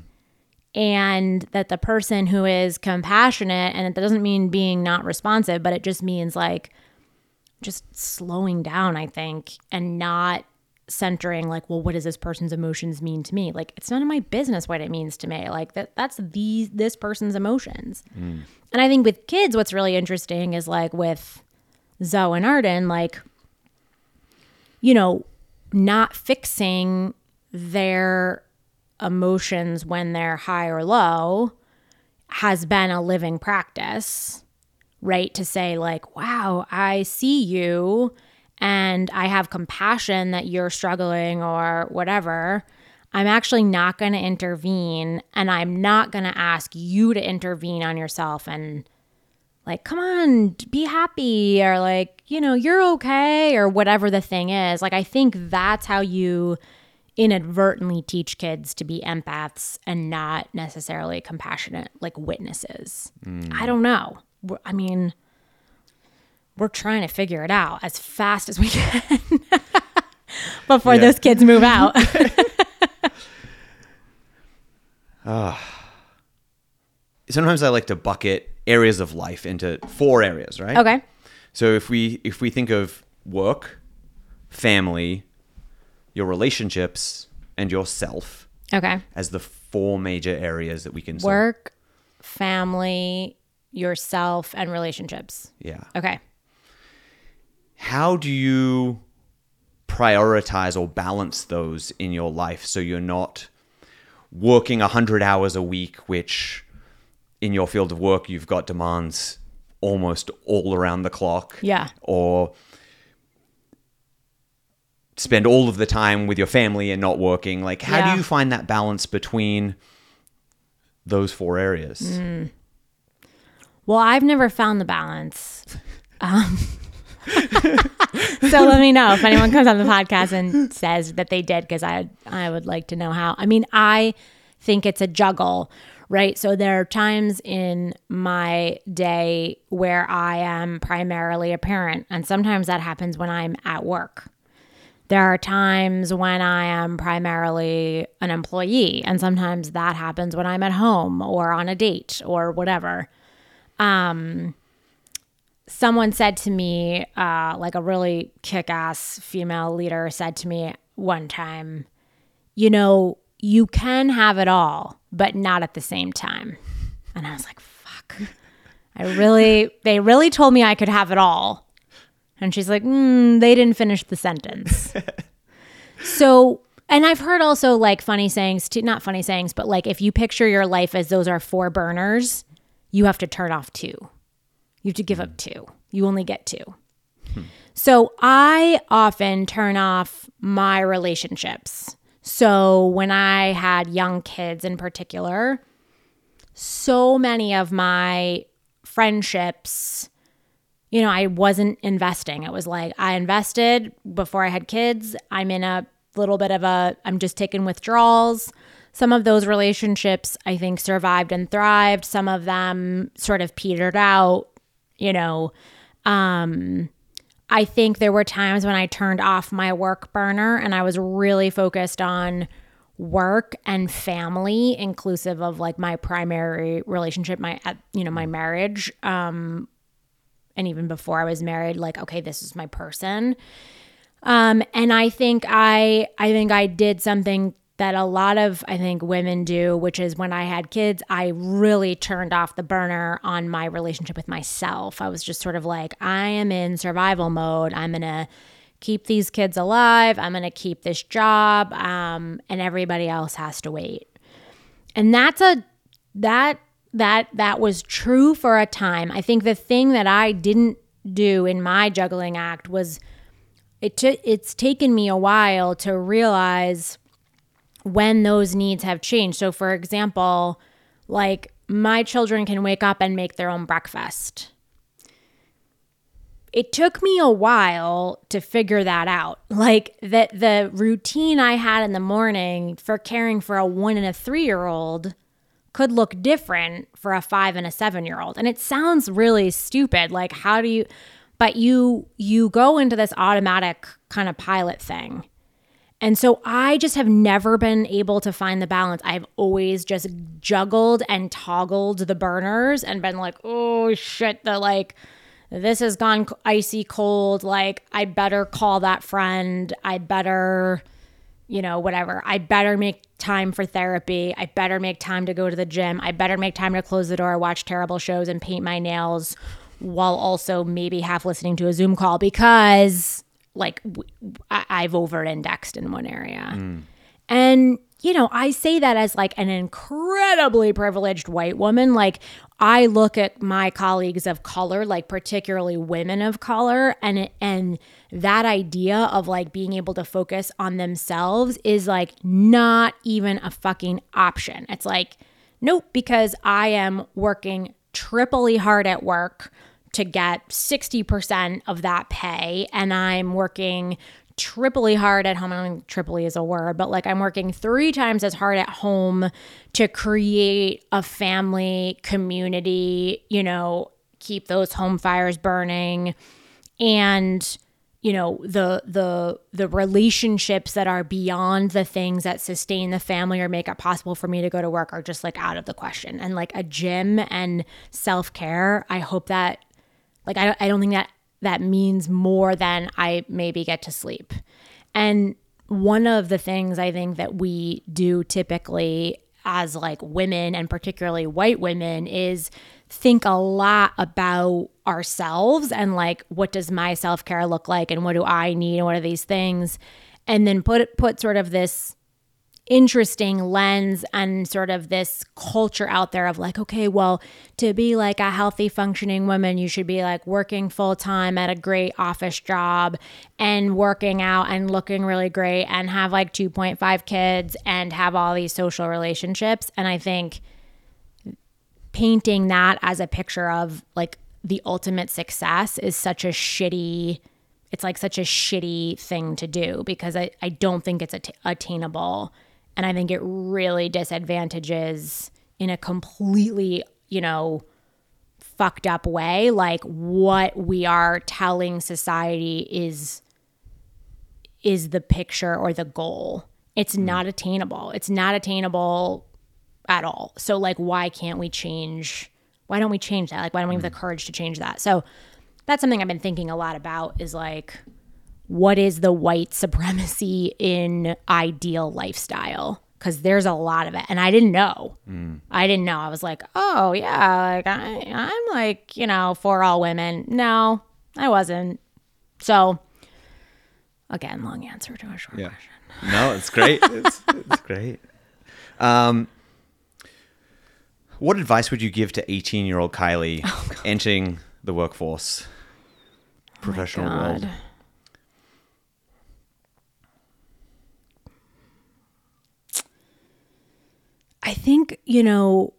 And that the person who is compassionate and that doesn't mean being not responsive but it just means like just slowing down i think and not centering like well what does this person's emotions mean to me? Like it's none of my business what it means to me. Like that that's these this person's emotions. Mm. And i think with kids what's really interesting is like with zoe and arden like you know not fixing their emotions when they're high or low has been a living practice right to say like wow i see you and I have compassion that you're struggling or whatever, I'm actually not going to intervene and I'm not going to ask you to intervene on yourself and like, come on, be happy or like, you know, you're okay or whatever the thing is. Like, I think that's how you inadvertently teach kids to be empaths and not necessarily compassionate, like witnesses. I don't know. I mean, we're trying to figure it out as fast as we *laughs* can *laughs* before
Yeah.
those kids move *laughs* out. Ah.
Sometimes I like to bucket areas of life into four areas, right?
okay.
So if we if we think of work, family, your relationships, and yourself
Okay.
as the four major areas that we can
Work, family, yourself, and relationships.
Yeah.
Okay.
How do you prioritize or balance those in your life so you're not working 100 hours a week which in your field of work you've got demands almost all around the clock
Yeah.
or spend all of the time with your family and not working like how
Yeah.
do you find that balance between those four areas
Mm. Well, I've never found the balance. Um, *laughs* so let me know if anyone comes on the podcast and says that they did, because I I would like to know how. I mean, I think it's a juggle, right? So there are times in my day where I am primarily a parent, and sometimes that happens when I'm at work. There are times when I am primarily an employee, and sometimes that happens when I'm at home or on a date or whatever. Um, someone said to me, uh, like a really kick ass female leader said to me one time, you know, you can have it all, but not at the same time. And I was like, fuck. I really, they really told me I could have it all. And she's like, mm, they didn't finish the sentence. *laughs* so, and I've heard also like funny sayings, too, not funny sayings, but like if you picture your life as those are four burners, you have to turn off two. You have to give up two. You only get two. So I often turn off my relationships. So when I had young kids in particular, so many of my friendships, you know, I wasn't investing. It was like I invested before I had kids. I'm in a little bit of a, I'm just taking withdrawals. Some of those relationships I think survived and thrived. Some of them sort of petered out, you know. Um, I think there were times when I turned off my work burner and I was really focused on work and family inclusive of like my primary relationship my uh, you know my marriage um and even before I was married like okay this is my person um and I think I I think I did something that a lot of I think women do which is when I had kids I really turned off the burner on my relationship with myself I was just sort of like I am in survival mode I'm to keep these kids alive. I'm to keep this job. Um, and everybody else has to wait. And that's a, that, that, that was true for a time. I think the thing that I didn't do in my juggling act was it t- it's taken me a while to realize when those needs have changed. So, for example, like my children can wake up and make their own breakfast it took me a while to figure that out. Like that the routine I had in the morning for caring for a 1 and a 3-year-old could look different for a 5 and a 7-year-old. And it sounds really stupid like how do you but you you go into this automatic kind of pilot thing. And so I just have never been able to find the balance. I've always just juggled and toggled the burners and been like, "Oh shit, the like this has gone icy cold. Like, I better call that friend. I better, you know, whatever. I better make time for therapy. I better make time to go to the gym. I better make time to close the door, watch terrible shows, and paint my nails while also maybe half listening to a Zoom call because, like, I've over indexed in one area. Mm. And you know, I say that as like an incredibly privileged white woman. Like, I look at my colleagues of color, like particularly women of color, and and that idea of like being able to focus on themselves is like not even a fucking option. It's like, nope, because I am working triply hard at work to get 60% of that pay and I'm working triply hard at home. I don't think triply is a word, but like I'm working three times as hard at home to create a family community, you know, keep those home fires burning and you know the the the relationships that are beyond the things that sustain the family or make it possible for me to go to work are just like out of the question and like a gym and self-care i hope that like i, I don't think that that means more than I maybe get to sleep. And one of the things I think that we do typically as like women and particularly white women is think a lot about ourselves and like what does my self-care look like and what do I need and what are these things and then put put sort of this interesting lens and sort of this culture out there of like, okay, well, to be like a healthy, functioning woman, you should be like working full time at a great office job and working out and looking really great and have like 2.5 kids and have all these social relationships. And I think painting that as a picture of like the ultimate success is such a shitty it's like such a shitty thing to do because I, I don't think it's att- attainable and I think it really disadvantages in a completely, you know, fucked up way, like what we are telling society is is the picture or the goal. It's mm. not attainable. It's not attainable at all. So like why can't we change why don't we change that? Like why don't we have the mm. courage to change that? So that's something I've been thinking a lot about is like what is the white supremacy in ideal lifestyle? Because there's a lot of it. And I didn't know. Mm. I didn't know. I was like, oh, yeah, like I, I'm like, you know, for all women. No, I wasn't. So, again, long answer to a short yeah. question.
No, it's great. it's, it's *laughs* great. Um, what advice would you give to 18 year old Kylie *laughs* oh, entering the workforce, professional oh world?
I think, you know,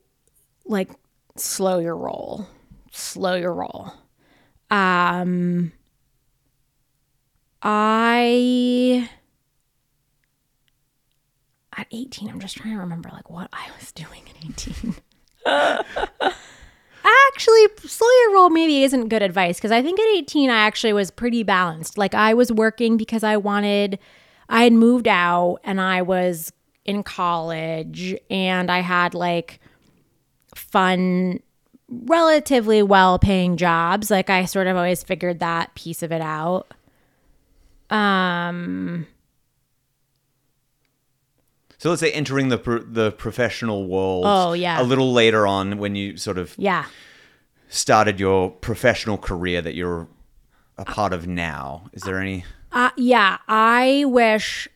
like slow your roll. Slow your roll. Um I at 18, I'm just trying to remember like what I was doing at 18. *laughs* actually, slow your roll maybe isn't good advice because I think at 18 I actually was pretty balanced. Like I was working because I wanted I had moved out and I was in college and I had like fun, relatively well paying jobs. Like I sort of always figured that piece of it out. Um,
So let's say entering the pro- the professional world.
Oh, yeah.
A little later on, when you sort of
yeah.
started your professional career that you're a part of now, is there any?
Uh, yeah, I wish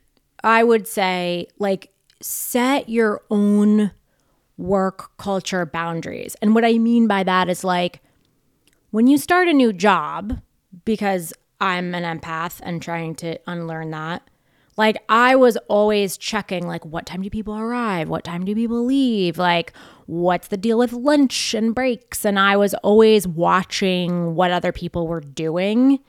I would say like set your own work culture boundaries. And what I mean by that is like when you start a new job, because I'm an empath and trying to unlearn that, like I was always checking like what time do people arrive? What time do people leave? Like what's the deal with lunch and breaks? And I was always watching what other people were doing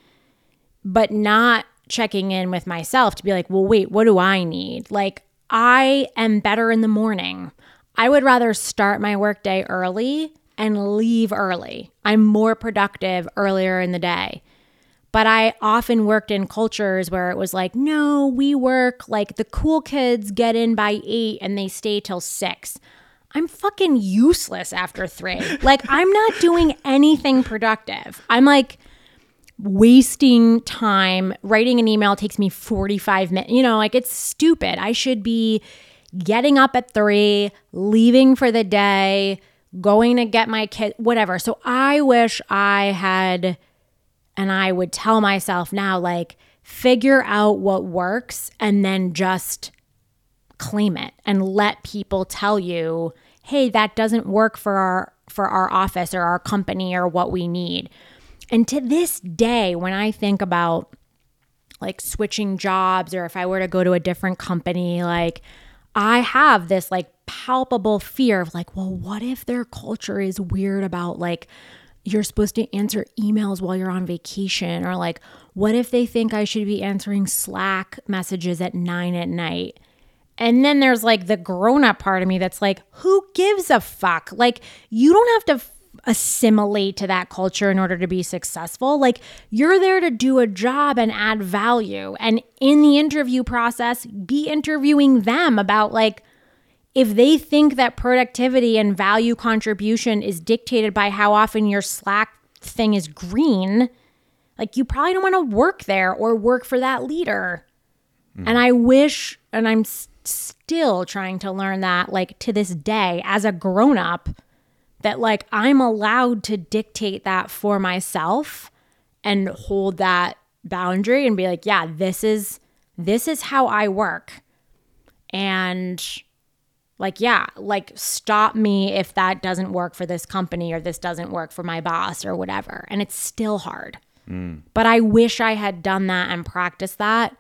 but not checking in with myself to be like, well, wait, what do I need? Like, I am better in the morning. I would rather start my workday early and leave early. I'm more productive earlier in the day. But I often worked in cultures where it was like, no, we work like the cool kids get in by eight and they stay till six. I'm fucking useless after three. *laughs* like, I'm not doing anything productive. I'm like, wasting time writing an email takes me 45 minutes you know like it's stupid i should be getting up at 3 leaving for the day going to get my kid whatever so i wish i had and i would tell myself now like figure out what works and then just claim it and let people tell you hey that doesn't work for our for our office or our company or what we need. And to this day, when I think about like switching jobs or if I were to go to a different company, like I have this like palpable fear of like, well, what if their culture is weird about like you're supposed to answer emails while you're on vacation? Or like, what if they think I should be answering Slack messages at nine at night? And then there's like the grown up part of me that's like, who gives a fuck? Like, you don't have to assimilate to that culture in order to be successful. Like you're there to do a job and add value. And in the interview process, be interviewing them about like if they think that productivity and value contribution is dictated by how often your Slack thing is green, like you probably don't want to work there or work for that leader. Mm. And I wish, and I'm s- still trying to learn that, like to this day, as a grown up, that like I'm allowed to dictate that for myself and hold that boundary and be like, yeah, this is this is how I work. And like yeah, like stop me if that doesn't work for this company or this doesn't work for my boss or whatever. And it's still hard. Mm. But I wish I had done that and practiced that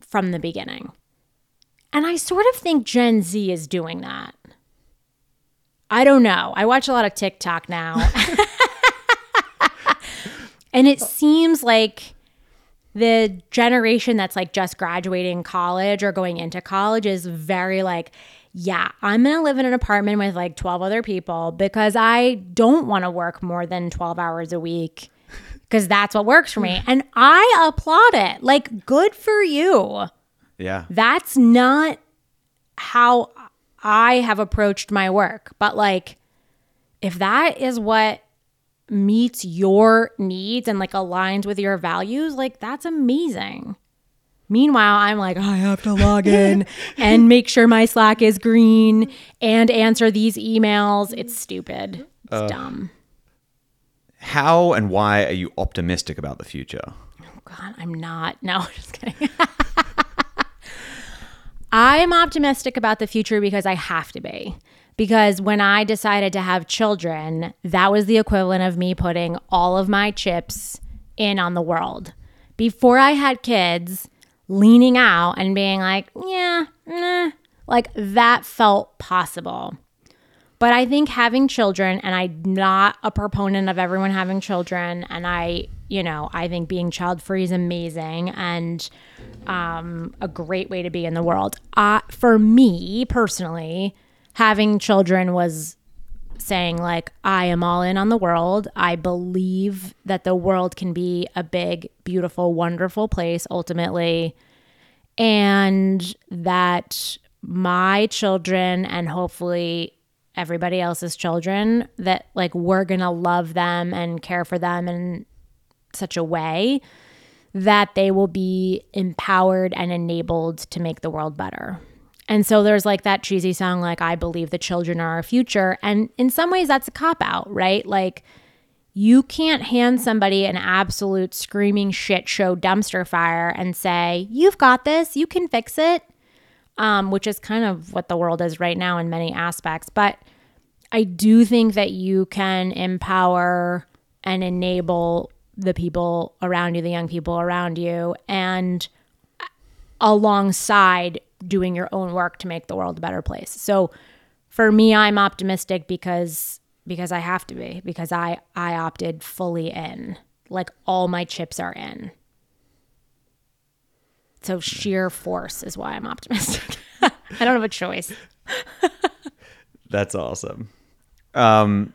from the beginning. And I sort of think Gen Z is doing that. I don't know. I watch a lot of TikTok now. *laughs* and it seems like the generation that's like just graduating college or going into college is very like, yeah, I'm going to live in an apartment with like 12 other people because I don't want to work more than 12 hours a week because that's what works for me. *laughs* And I applaud it. Like, good for you.
Yeah.
That's not how I have approached my work. But like, if that is what meets your needs and like aligns with your values, like that's amazing. Meanwhile, I'm like, I have to log in *laughs* and make sure my Slack is green and answer these emails. It's stupid. It's uh, dumb.
How and why are you optimistic about the future?
Oh God, I'm not. No, *laughs* I'm just kidding. *laughs* I'm optimistic about the future because I have to be. Because when I decided to have children, that was the equivalent of me putting all of my chips in on the world. Before I had kids, leaning out and being like, yeah, nah, like that felt possible. But I think having children, and I'm not a proponent of everyone having children, and I, you know, I think being child free is amazing. And um, a great way to be in the world. Uh, for me personally, having children was saying like I am all in on the world. I believe that the world can be a big, beautiful, wonderful place ultimately, and that my children and hopefully everybody else's children that like we're going to love them and care for them in such a way that they will be empowered and enabled to make the world better. And so there's like that cheesy song, like, I believe the children are our future. And in some ways, that's a cop out, right? Like, you can't hand somebody an absolute screaming shit show dumpster fire and say, You've got this, you can fix it, um, which is kind of what the world is right now in many aspects. But I do think that you can empower and enable the people around you, the young people around you, and alongside doing your own work to make the world a better place. So for me, I'm optimistic because because I have to be because I I opted fully in. Like all my chips are in. So sheer force is why I'm optimistic. *laughs* I don't have a choice. *laughs*
That's awesome. Um,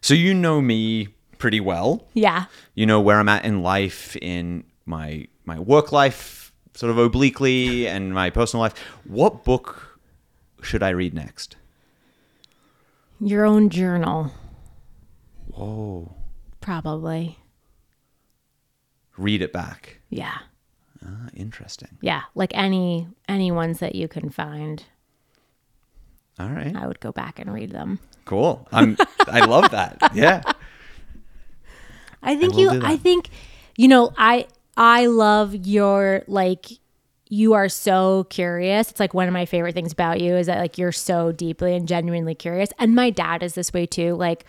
so you know me pretty well.
Yeah.
You know where I'm at in life, in my my work life, sort of obliquely, and my personal life. What book should I read next?
Your own journal,
Whoa.
probably.
Read it back.
Yeah.
Ah, interesting.
Yeah. Like any any ones that you can find.
All right.
I would go back and read them.
Cool. I'm. *laughs* I love that. Yeah.
I think
will
you. I think you know, I I love your like you are so curious. It's like one of my favorite things about you is that like you're so deeply and genuinely curious. And my dad is this way too. Like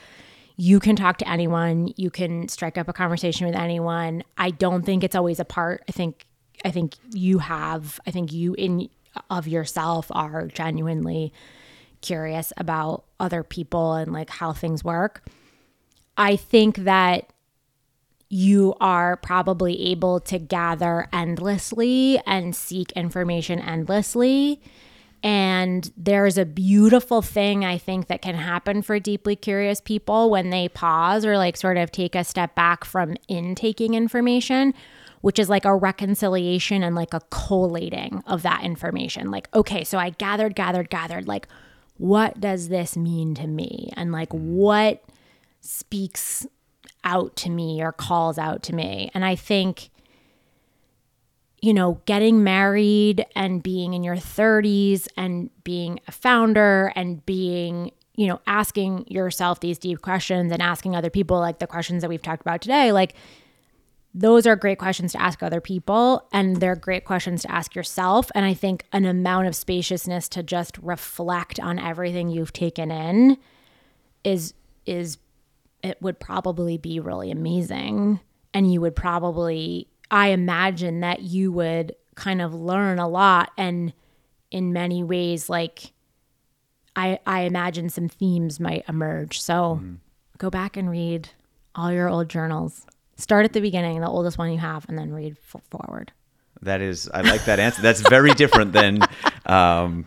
you can talk to anyone, you can strike up a conversation with anyone. I don't think it's always a part. I think I think you have I think you in of yourself are genuinely curious about other people and like how things work. I think that you are probably able to gather endlessly and seek information endlessly. And there's a beautiful thing I think that can happen for deeply curious people when they pause or like sort of take a step back from intaking information, which is like a reconciliation and like a collating of that information. Like, okay, so I gathered, gathered, gathered. Like, what does this mean to me? And like, what speaks out to me or calls out to me. And I think, you know, getting married and being in your 30s and being a founder and being, you know, asking yourself these deep questions and asking other people, like the questions that we've talked about today, like those are great questions to ask other people and they're great questions to ask yourself. And I think an amount of spaciousness to just reflect on everything you've taken in is is it would probably be really amazing. And you would probably, I imagine that you would kind of learn a lot. And in many ways, like, I, I imagine some themes might emerge. So go back and read all your old journals. Start at the beginning, the oldest one you have, and then read f- forward.
That is. I like that answer. That's very different than. *laughs* Um,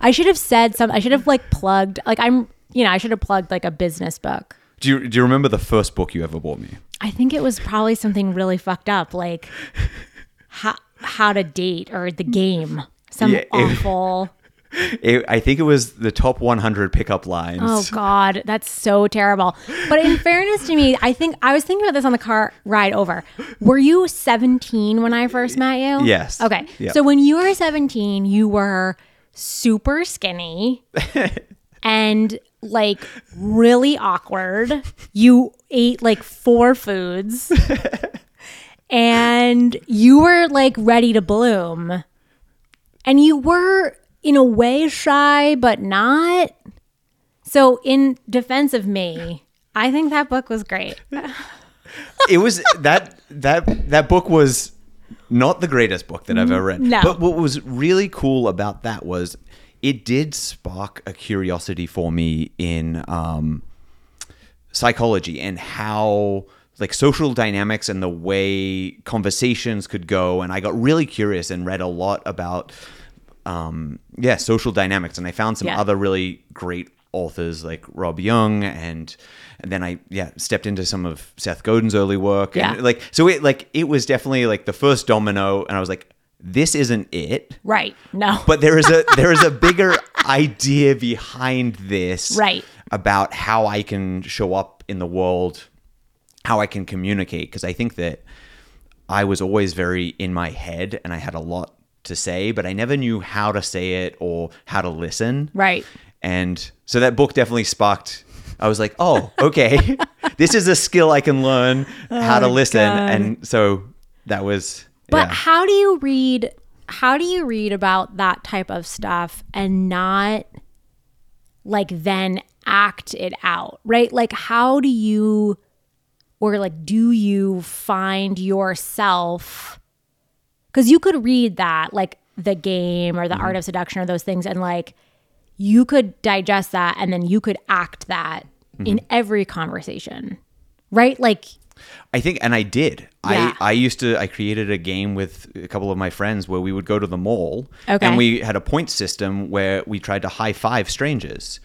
I should have said some, I should have like plugged, like, I'm, you know, I should have plugged like a business book.
Do you do you remember the first book you ever bought me?
I think it was probably something really fucked up, like how how to date or the game. Some
Yeah, it-
awful. *laughs*
It, I think it was the top 100 pickup lines.
Oh God, that's so terrible. But in fairness to me, I think I was thinking about this on the car ride over. Were you 17 when I first met you?
Yes.
Okay.
Yeah.
So when you were 17, you were super skinny *laughs* and like really awkward. You ate like four foods. *laughs* and you were like ready to bloom. And you were in a way shy, but not. So, in defense of me, I think that book was great. *laughs*
it was that that that book was not the greatest book that I've ever read.
No.
But what was really cool about that was it did spark a curiosity for me in um, psychology and how like social dynamics and the way conversations could go and I got really curious and read a lot about um, yeah, social dynamics and I found some
Yeah.
other really great authors like Rob Young and and then I yeah stepped into some of Seth Godin's early work and
Yeah.
like so it like it was definitely like the first domino and I was like this isn't it.
Right. No. *laughs*
But there is a there is a *laughs* bigger idea behind this
Right.
about how I can show up in the world, how I can communicate because I think that I was always very in my head and I had a lot to say, but I never knew how to say it or how to listen.
right.
And so that book definitely sparked. I was like, oh, okay, *laughs* this is a skill I can learn how to oh, listen.
Oh God.
And so that was.
But
yeah.
how do you read how do you read about that type of stuff and not like then act it out, right? Like how do you or like do you find yourself cuz you could read that like the game or the mm-hmm. art of seduction or those things and like you could digest that and then you could act that in mm-hmm. every conversation. Right? Like
I think, and I did.
Yeah.
I I used to. I created a game with a couple of my friends where we would go to the mall,
Okay.
and we had a point system where we tried to high five strangers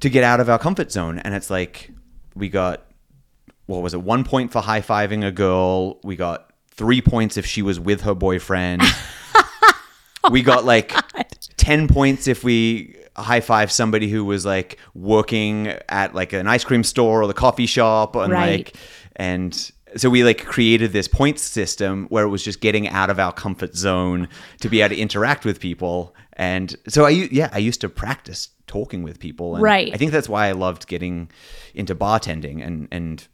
to get out of our comfort zone. And it's like we got what was it? One point for high fiving a girl. We got three points if she was with her boyfriend. *laughs* we got oh like 10 points if we high five somebody who was like working at like an ice cream store or the coffee shop and
Right.
like and so we like created this point system where it was just getting out of our comfort zone to be able to interact with people and so i yeah i used to practice talking with people and
Right.
i think that's why i loved getting into bartending and and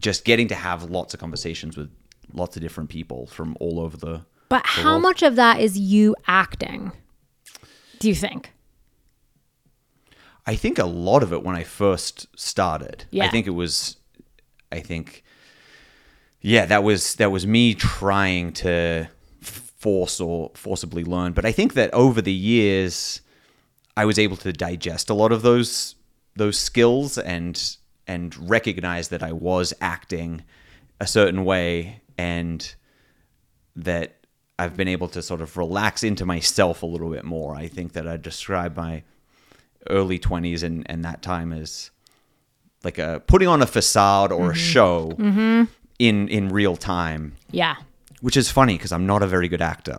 just getting to have lots of conversations with lots of different people from all over the
But how much of that is you acting? Do you think?
I think a lot of it when I first started.
yeah.
I think it was I think yeah, that was that was me trying to force or forcibly learn, but I think that over the years I was able to digest a lot of those those skills and and recognize that I was acting a certain way and that I've been able to sort of relax into myself a little bit more. I think that I describe my early 20s and, and that time as like a putting on a facade or a mm-hmm. show mm-hmm. in in real time
Yeah.
which is funny because i'm not a very good actor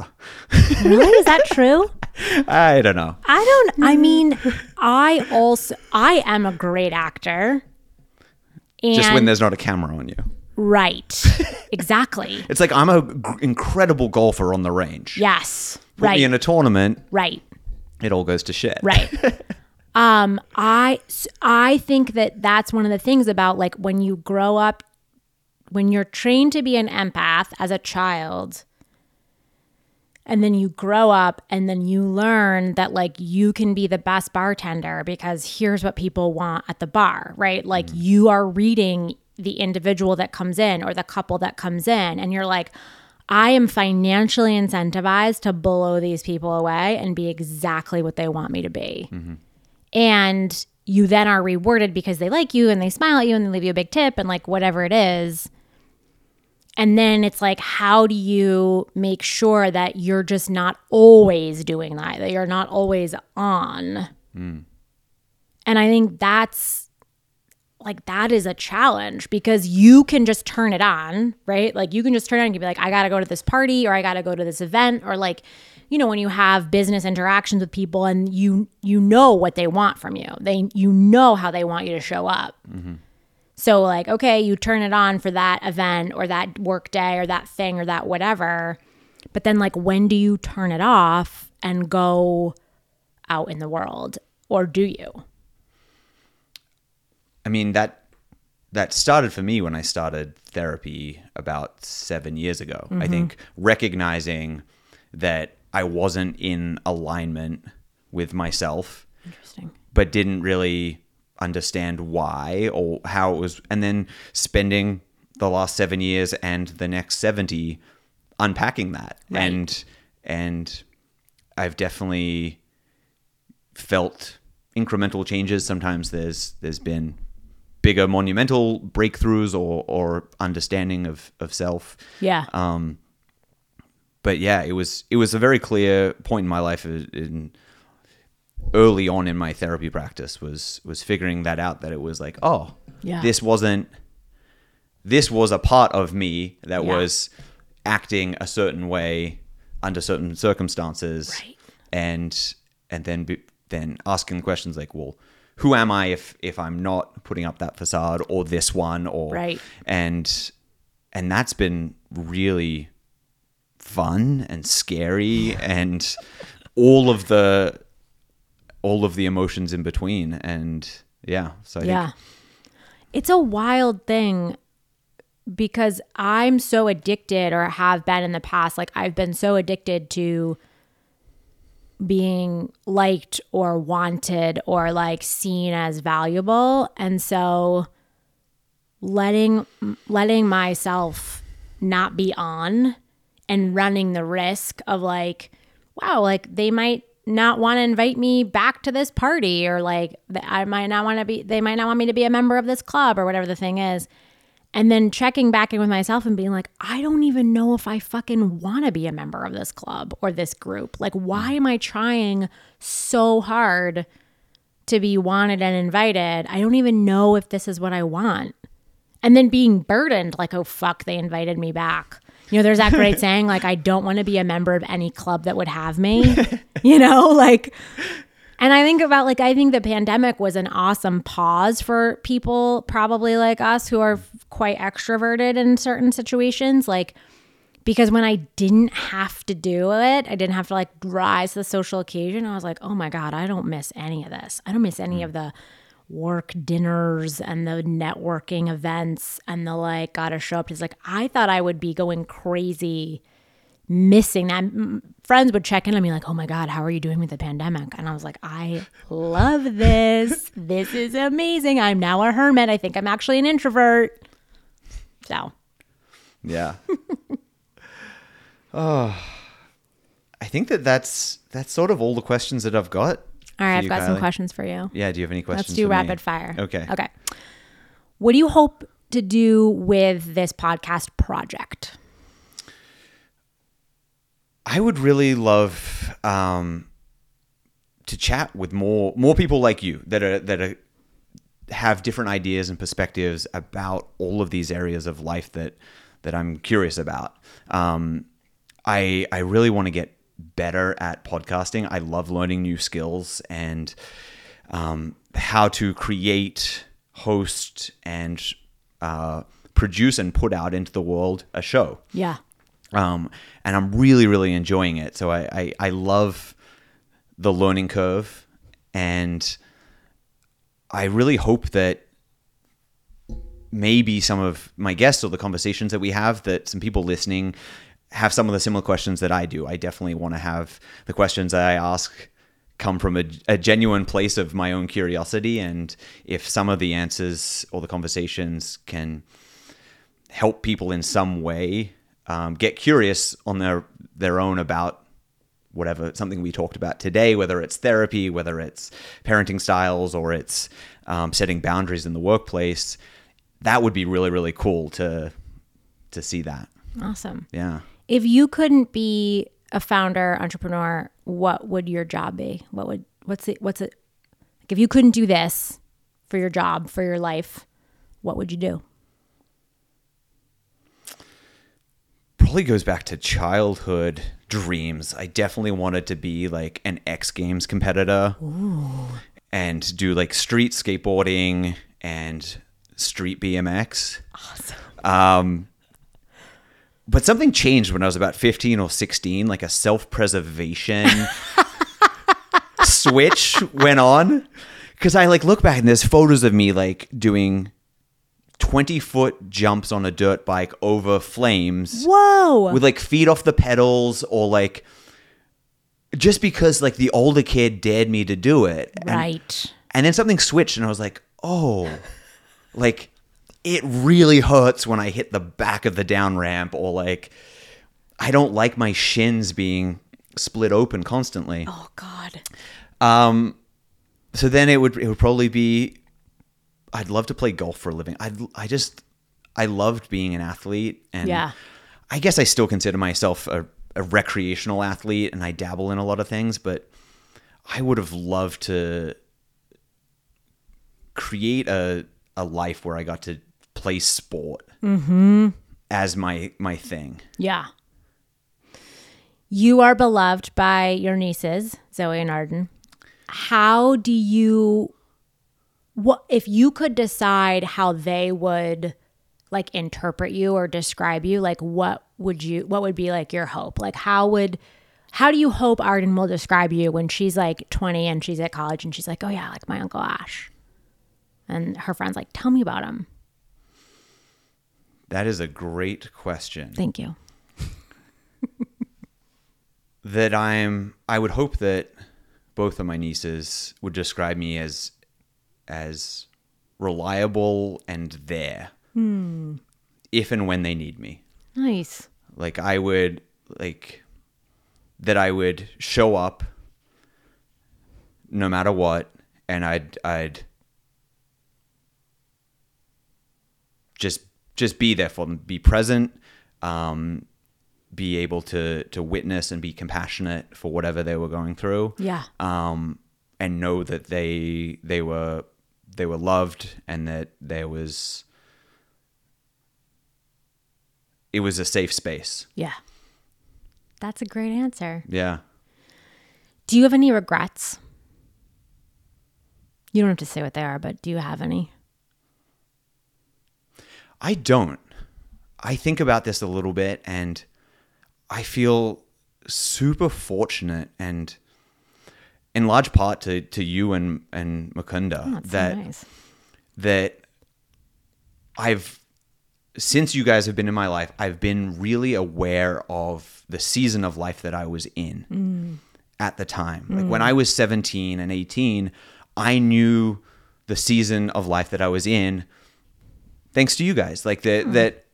Really? Is that true? *laughs*
i don't know
I don't I mm. mean, I also I am a great actor. And
just when there's not a camera on you
right. *laughs* Exactly.
it's like i'm a g- incredible golfer on the range
Yes.
Put
Right.
me in a tournament
right.
it all goes to shit
Right. *laughs* um I I think that that's one of the things about like when you grow up when you're trained to be an empath as a child and then you grow up and then you learn that like you can be the best bartender because here's what people want at the bar, right? Like you are reading the individual that comes in or the couple that comes in and you're like I am financially incentivized to blow these people away and be exactly what they want me to be. And you then are rewarded because they like you and they smile at you and they leave you a big tip and like whatever it is. And then it's like, how do you make sure that you're just not always doing that, that you're not always on? Mm. And I think that's like, that is a challenge because you can just turn it on, right? Like, you can just turn it on and be like, I got to go to this party or I got to go to this event or like, you know, when you have business interactions with people and you you know what they want from you. They you know how they want you to show up. Mm-hmm. So like, okay, you turn it on for that event or that work day or that thing or that whatever. But then like when do you turn it off and go out in the world? Or do you?
I mean that that started for me when I started therapy about seven years ago. I mm-hmm. think recognizing that I wasn't in alignment with myself,
Interesting.
but didn't really understand why or how it was, and then spending the last seven years and the next seventy unpacking that,
Right.
and and I've definitely felt incremental changes. Sometimes there's there's been bigger monumental breakthroughs or or understanding of of self.
Yeah.
Um, but yeah, it was it was a very clear point in my life in, early on in my therapy practice was was figuring that out that it was like oh
Yeah.
this wasn't this was a part of me that
Yeah.
was acting a certain way under certain circumstances,
Right.
and and then be, then asking questions like, well, who am I if if I'm not putting up that facade or this one or
Right.
and and that's been really fun and scary and all of the all of the emotions in between and yeah so I
Yeah.
think
It's a wild thing because I'm so addicted or have been in the past. Like I've been so addicted to being liked or wanted or like seen as valuable. And so letting letting myself not be on and running the risk of like wow like they might not want to invite me back to this party or like I might not want to be they might not want me to be a member of this club or whatever the thing is. And then checking back in with myself and being like I don't even know if I fucking want to be a member of this club or this group. Like why am I trying so hard to be wanted and invited? I don't even know if this is what I want. And then being burdened like oh fuck they invited me back you know there's that great *laughs* saying like i don't want to be a member of any club that would have me *laughs* you know like and i think about like i think the pandemic was an awesome pause for people probably like us who are quite extroverted in certain situations like because when I didn't have to do it, I didn't have to like rise to the social occasion. I was like, oh my God, I don't miss any of this. I don't miss any hmm. of the work dinners and the networking events and the like, gotta show up. It's like, I thought I would be going crazy missing that. Friends would check in on me like, oh my God, how are you doing with the pandemic? And I was like, I love this. this is amazing. I'm now a hermit. I think I'm actually an introvert. So,
yeah oh *laughs* i think that that's that's sort of all the questions that i've got
all
for
I've got some questions for you.
yeah do you have any questions
Let's do
for me?
rapid fire.
okay
Okay. What do you hope to do with this podcast project?
I would really love um, to chat with more more people like you that are that are have different ideas and perspectives about all of these areas of life that that I'm curious about. Um, I I really want to get better at podcasting. I love learning new skills and um, how to create, host, and uh, produce and put out into the world a show
Yeah.
um, and I'm really, really enjoying it. So I, I, I love the learning curve, and I really hope that maybe some of my guests or the conversations that we have, that some people listening have some of the similar questions that I do. I definitely want to have the questions that I ask come from a, a genuine place of my own curiosity, and if some of the answers or the conversations can help people in some way um, get curious on their their own about whatever something we talked about today, whether it's therapy, whether it's parenting styles, or it's um, setting boundaries in the workplace. That would be really really cool to to see that.
Awesome.
Yeah.
If you couldn't be a founder, entrepreneur, what would your job be? What would what's it what's it like if you couldn't do this for your job, for your life, what would you do?
probably goes back to childhood dreams. I definitely wanted to be like an X Games competitor and do like street skateboarding and street BMX. Awesome. Um, but something changed when I was about 15 or 16, like a self preservation *laughs* switch went on. Cause I like look back and there's photos of me like doing 20 foot jumps on a dirt bike over flames
Whoa.
with like feet off the pedals or like just because like the older kid dared me to do it. And-
right.
and then something switched and I was like, oh, like it really hurts when I hit the back of the down ramp or like I don't like my shins being split open constantly.
Oh God.
Um, so then it would it would probably be I'd love to play golf for a living. I I just I loved being an athlete and
Yeah.
I guess I still consider myself a, a recreational athlete and I dabble in a lot of things, but I would have loved to create a a life where I got to play sport mm-hmm. as my my thing.
Yeah. You are beloved by your nieces, Zoe and Arden. How do you what if you could decide how they would like interpret you or describe you, like what would you what would be like your hope? Like how would how do you hope Arden will describe you when she's like 20 and she's at college and she's like, "Oh yeah, like my uncle Ash." And her friends like, "Tell me about him."
That is a great question.
Thank you. *laughs*
that I'm I would hope that both of my nieces would describe me as as reliable and there hmm. if and when they need me.
Nice.
Like I would like that I would show up no matter what and I'd I'd just just be there for them, be present, um, be able to to witness and be compassionate for whatever they were going through.
Yeah.
Um, and know that they they were they were loved and that there was it was a safe space.
Yeah. That's a great answer.
Yeah.
Do you have any regrets? You don't have to say what they are, but do you have any?
I don't. I think about this a little bit and I feel super fortunate and in large part to, to you and, and Mukunda
Oh,
that
so nice.
that I've since you guys have been in my life, I've been really aware of the season of life that I was in mm. at the time. Mm. Like when I was 17 and 18, I knew the season of life that I was in thanks to you guys. Like that hmm. that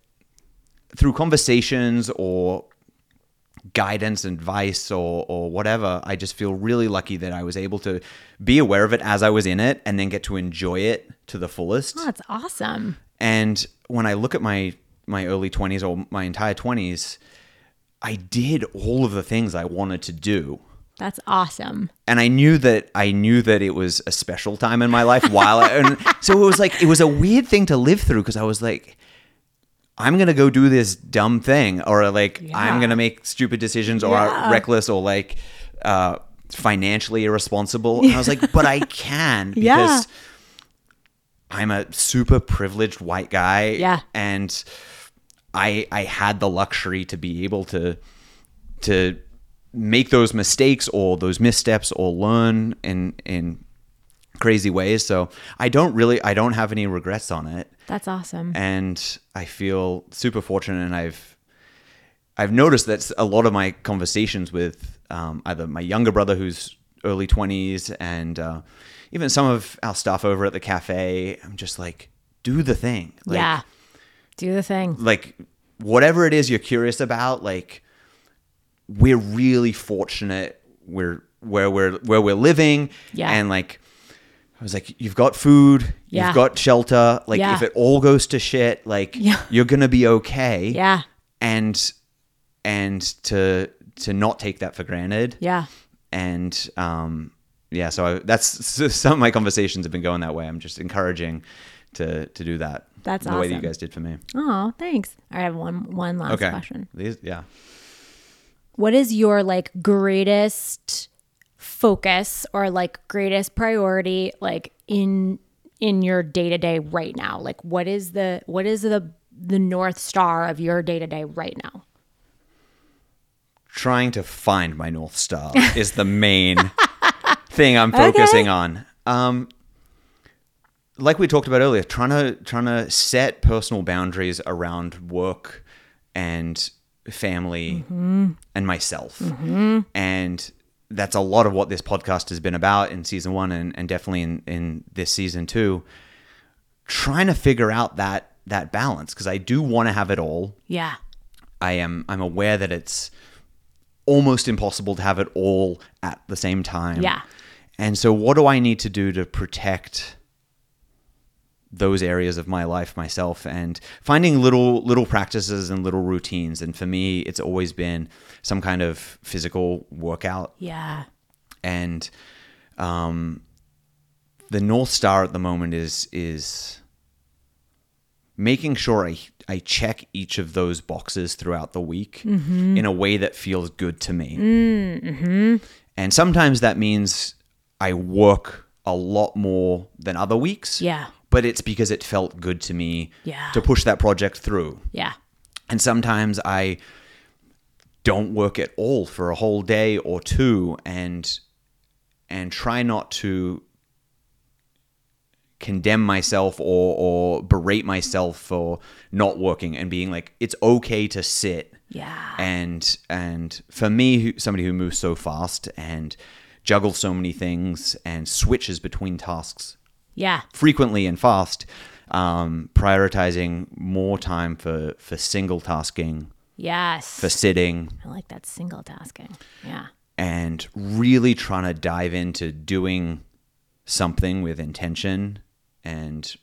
through conversations or guidance, and advice, or or whatever, I just feel really lucky that I was able to be aware of it as I was in it, and then get to enjoy it to the fullest.
Oh, that's awesome.
And when I look at my my early twenties or my entire twenties, I did all of the things I wanted to do.
That's awesome.
And I knew that I knew that it was a special time in my life while I, and *laughs* so it was like it was a weird thing to live through because I was like I'm gonna go do this dumb thing, or like I'm gonna make stupid decisions, or
Yeah.
reckless, or like uh, financially irresponsible. And I was like, *laughs* but I can because
Yeah.
I'm a super privileged white guy,
Yeah.
and I I had the luxury to be able to to make those mistakes or those missteps or learn in in crazy ways. So I don't really I don't have any regrets on it
That's awesome.
and I feel super fortunate. And I've I've noticed that a lot of my conversations with um, either my younger brother, who's early twenties, and uh, even some of our stuff over at the cafe, I'm just like, do the thing, like,
yeah. Do the thing.
like whatever it is you're curious about, like we're really fortunate. We're where we're where we're living,
Yeah.
and like. I was like, you've got food,
Yeah.
you've got shelter. Like,
Yeah.
if it all goes to shit, like,
Yeah.
you're gonna be okay.
Yeah.
And and to to not take that for granted.
Yeah.
And um, yeah, so I, that's *laughs* some of my conversations have been going that way. I'm just encouraging to to do that.
That's
the way that you
awesome.
guys did for me.
Oh, thanks. I have one one last
Okay.
question.
These, yeah.
What is your like greatest focus or like greatest priority like in in your day-to-day right now? Like what is the what is the the north star of your day-to-day right now?
trying to find my north star *laughs* is the main thing I'm focusing on. Um, like we talked about earlier, trying to trying to set personal boundaries around work and family mm-hmm. and myself, mm-hmm. and that's a lot of what this podcast has been about in season one, and, and definitely in, in this season two. Trying to figure out that that balance because I do want to have it all.
Yeah.
I am I'm aware that it's almost impossible to have it all at the same time.
Yeah.
And so what do I need to do to protect those areas of my life myself and finding little little practices and little routines and for me it's always been some kind of physical workout
Yeah.
and um, the north star at the moment is is making sure I I check each of those boxes throughout the week in a way that feels good to me. And sometimes that means I work a lot more than other weeks.
Yeah.
But it's because it felt good to me
Yeah.
to push that project through.
Yeah.
And sometimes I don't work at all for a whole day or two and and try not to condemn myself or or berate myself for not working and being like it's okay to sit
Yeah.
and and for me somebody who moves so fast and juggles so many things and switches between tasks
Yeah.
frequently and fast um, prioritizing more time for for single tasking
Yes.
for sitting
I like that single tasking. Yeah.
and really trying to dive into doing something with intention and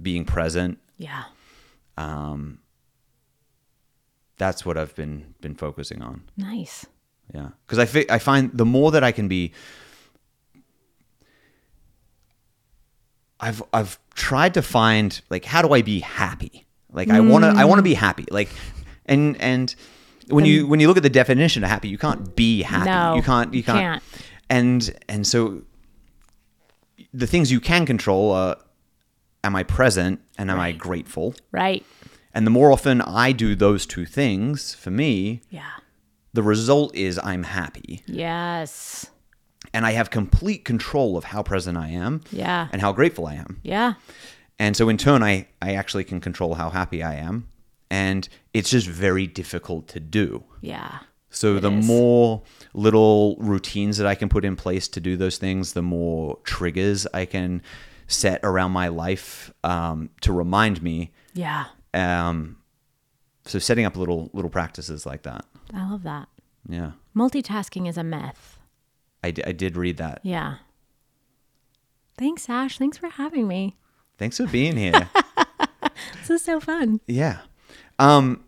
being present
Yeah.
um that's what i've been been focusing on
Nice.
Yeah, because I fi- I find the more that I can be, I've I've tried to find like how do I be happy? Like I wanna I wanna be mm. happy. Like and and when you when you look at the definition of happy, you can't be happy.
No,
you can't you can't.
can't.
And and so the things you can control are am I present and am I grateful?
Right.
And the more often I do those two things, for me,
Yeah.
the result is I'm happy
Yes.
And I have complete control of how present I am
Yeah.
and how grateful I am.
Yeah.
And so in turn I I actually can control how happy I am and it's just very difficult to do.
Yeah.
So the
is.
more little routines that I can put in place to do those things, the more triggers I can set around my life um, to remind me.
Yeah.
Um, so setting up little little practices like that.
I love that.
Yeah,
Multitasking is a myth.
I, d- I did read that.
Yeah. Thanks, Ash. Thanks for having me.
Thanks for being here. *laughs*
This is so fun.
Yeah. Um,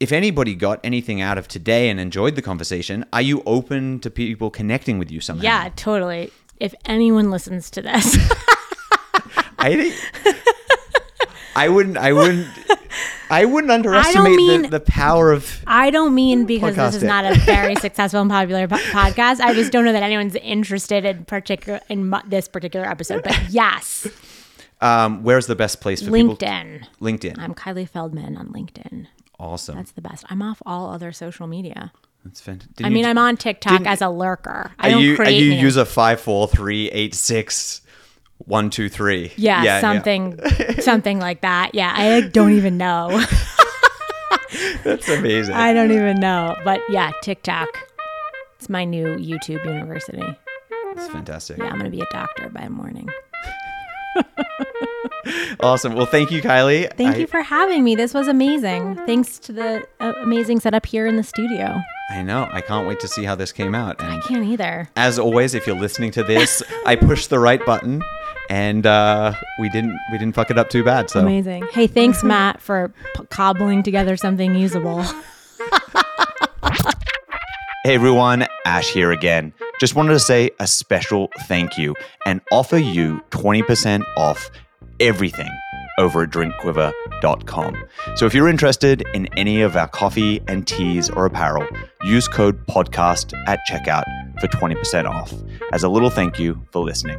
if anybody got anything out of today and enjoyed the conversation, are you open to people connecting with you somehow?
Yeah, totally. If anyone listens to this, *laughs*
I think I wouldn't. I wouldn't. *laughs* I wouldn't underestimate
mean-
the, the power of.
I don't mean because this is not a very *laughs* successful and popular po- podcast. I just don't know that anyone's interested in particular in this particular episode. But yes,
Um, where's the best place for people?
LinkedIn.
LinkedIn.
I'm Kylie Feldman on LinkedIn.
awesome.
That's the best. I'm off all other social media.
That's fantastic.
I mean, I'm on TikTok as a lurker. I don't
you, are
create.
you
use
a five four three eight six one two three?
yeah, something, *laughs* something like that. Yeah, I like, don't even know. *laughs*
That's amazing.
I don't even know. But yeah, TikTok. It's my new YouTube university.
It's fantastic.
Yeah, I'm gonna be a doctor by morning. *laughs*
Awesome. Well, thank you, Kylie.
Thank
I-
you for having me. This was amazing. Thanks to the uh, amazing setup here in the studio.
I know. I can't wait to see how this came out. And I
can't either.
as always, if you're listening to this, I push the right button, and uh, we didn't we didn't fuck it up too bad. So
Amazing. Hey, thanks, Matt, for p- cobbling together something usable. *laughs*
Hey everyone, Ash here again. Just wanted to say a special thank you and offer you 20% off everything over at drinkquivr.com. So if you're interested in any of our coffee and teas or apparel, use code podcast at checkout for 20% off as a little thank you for listening.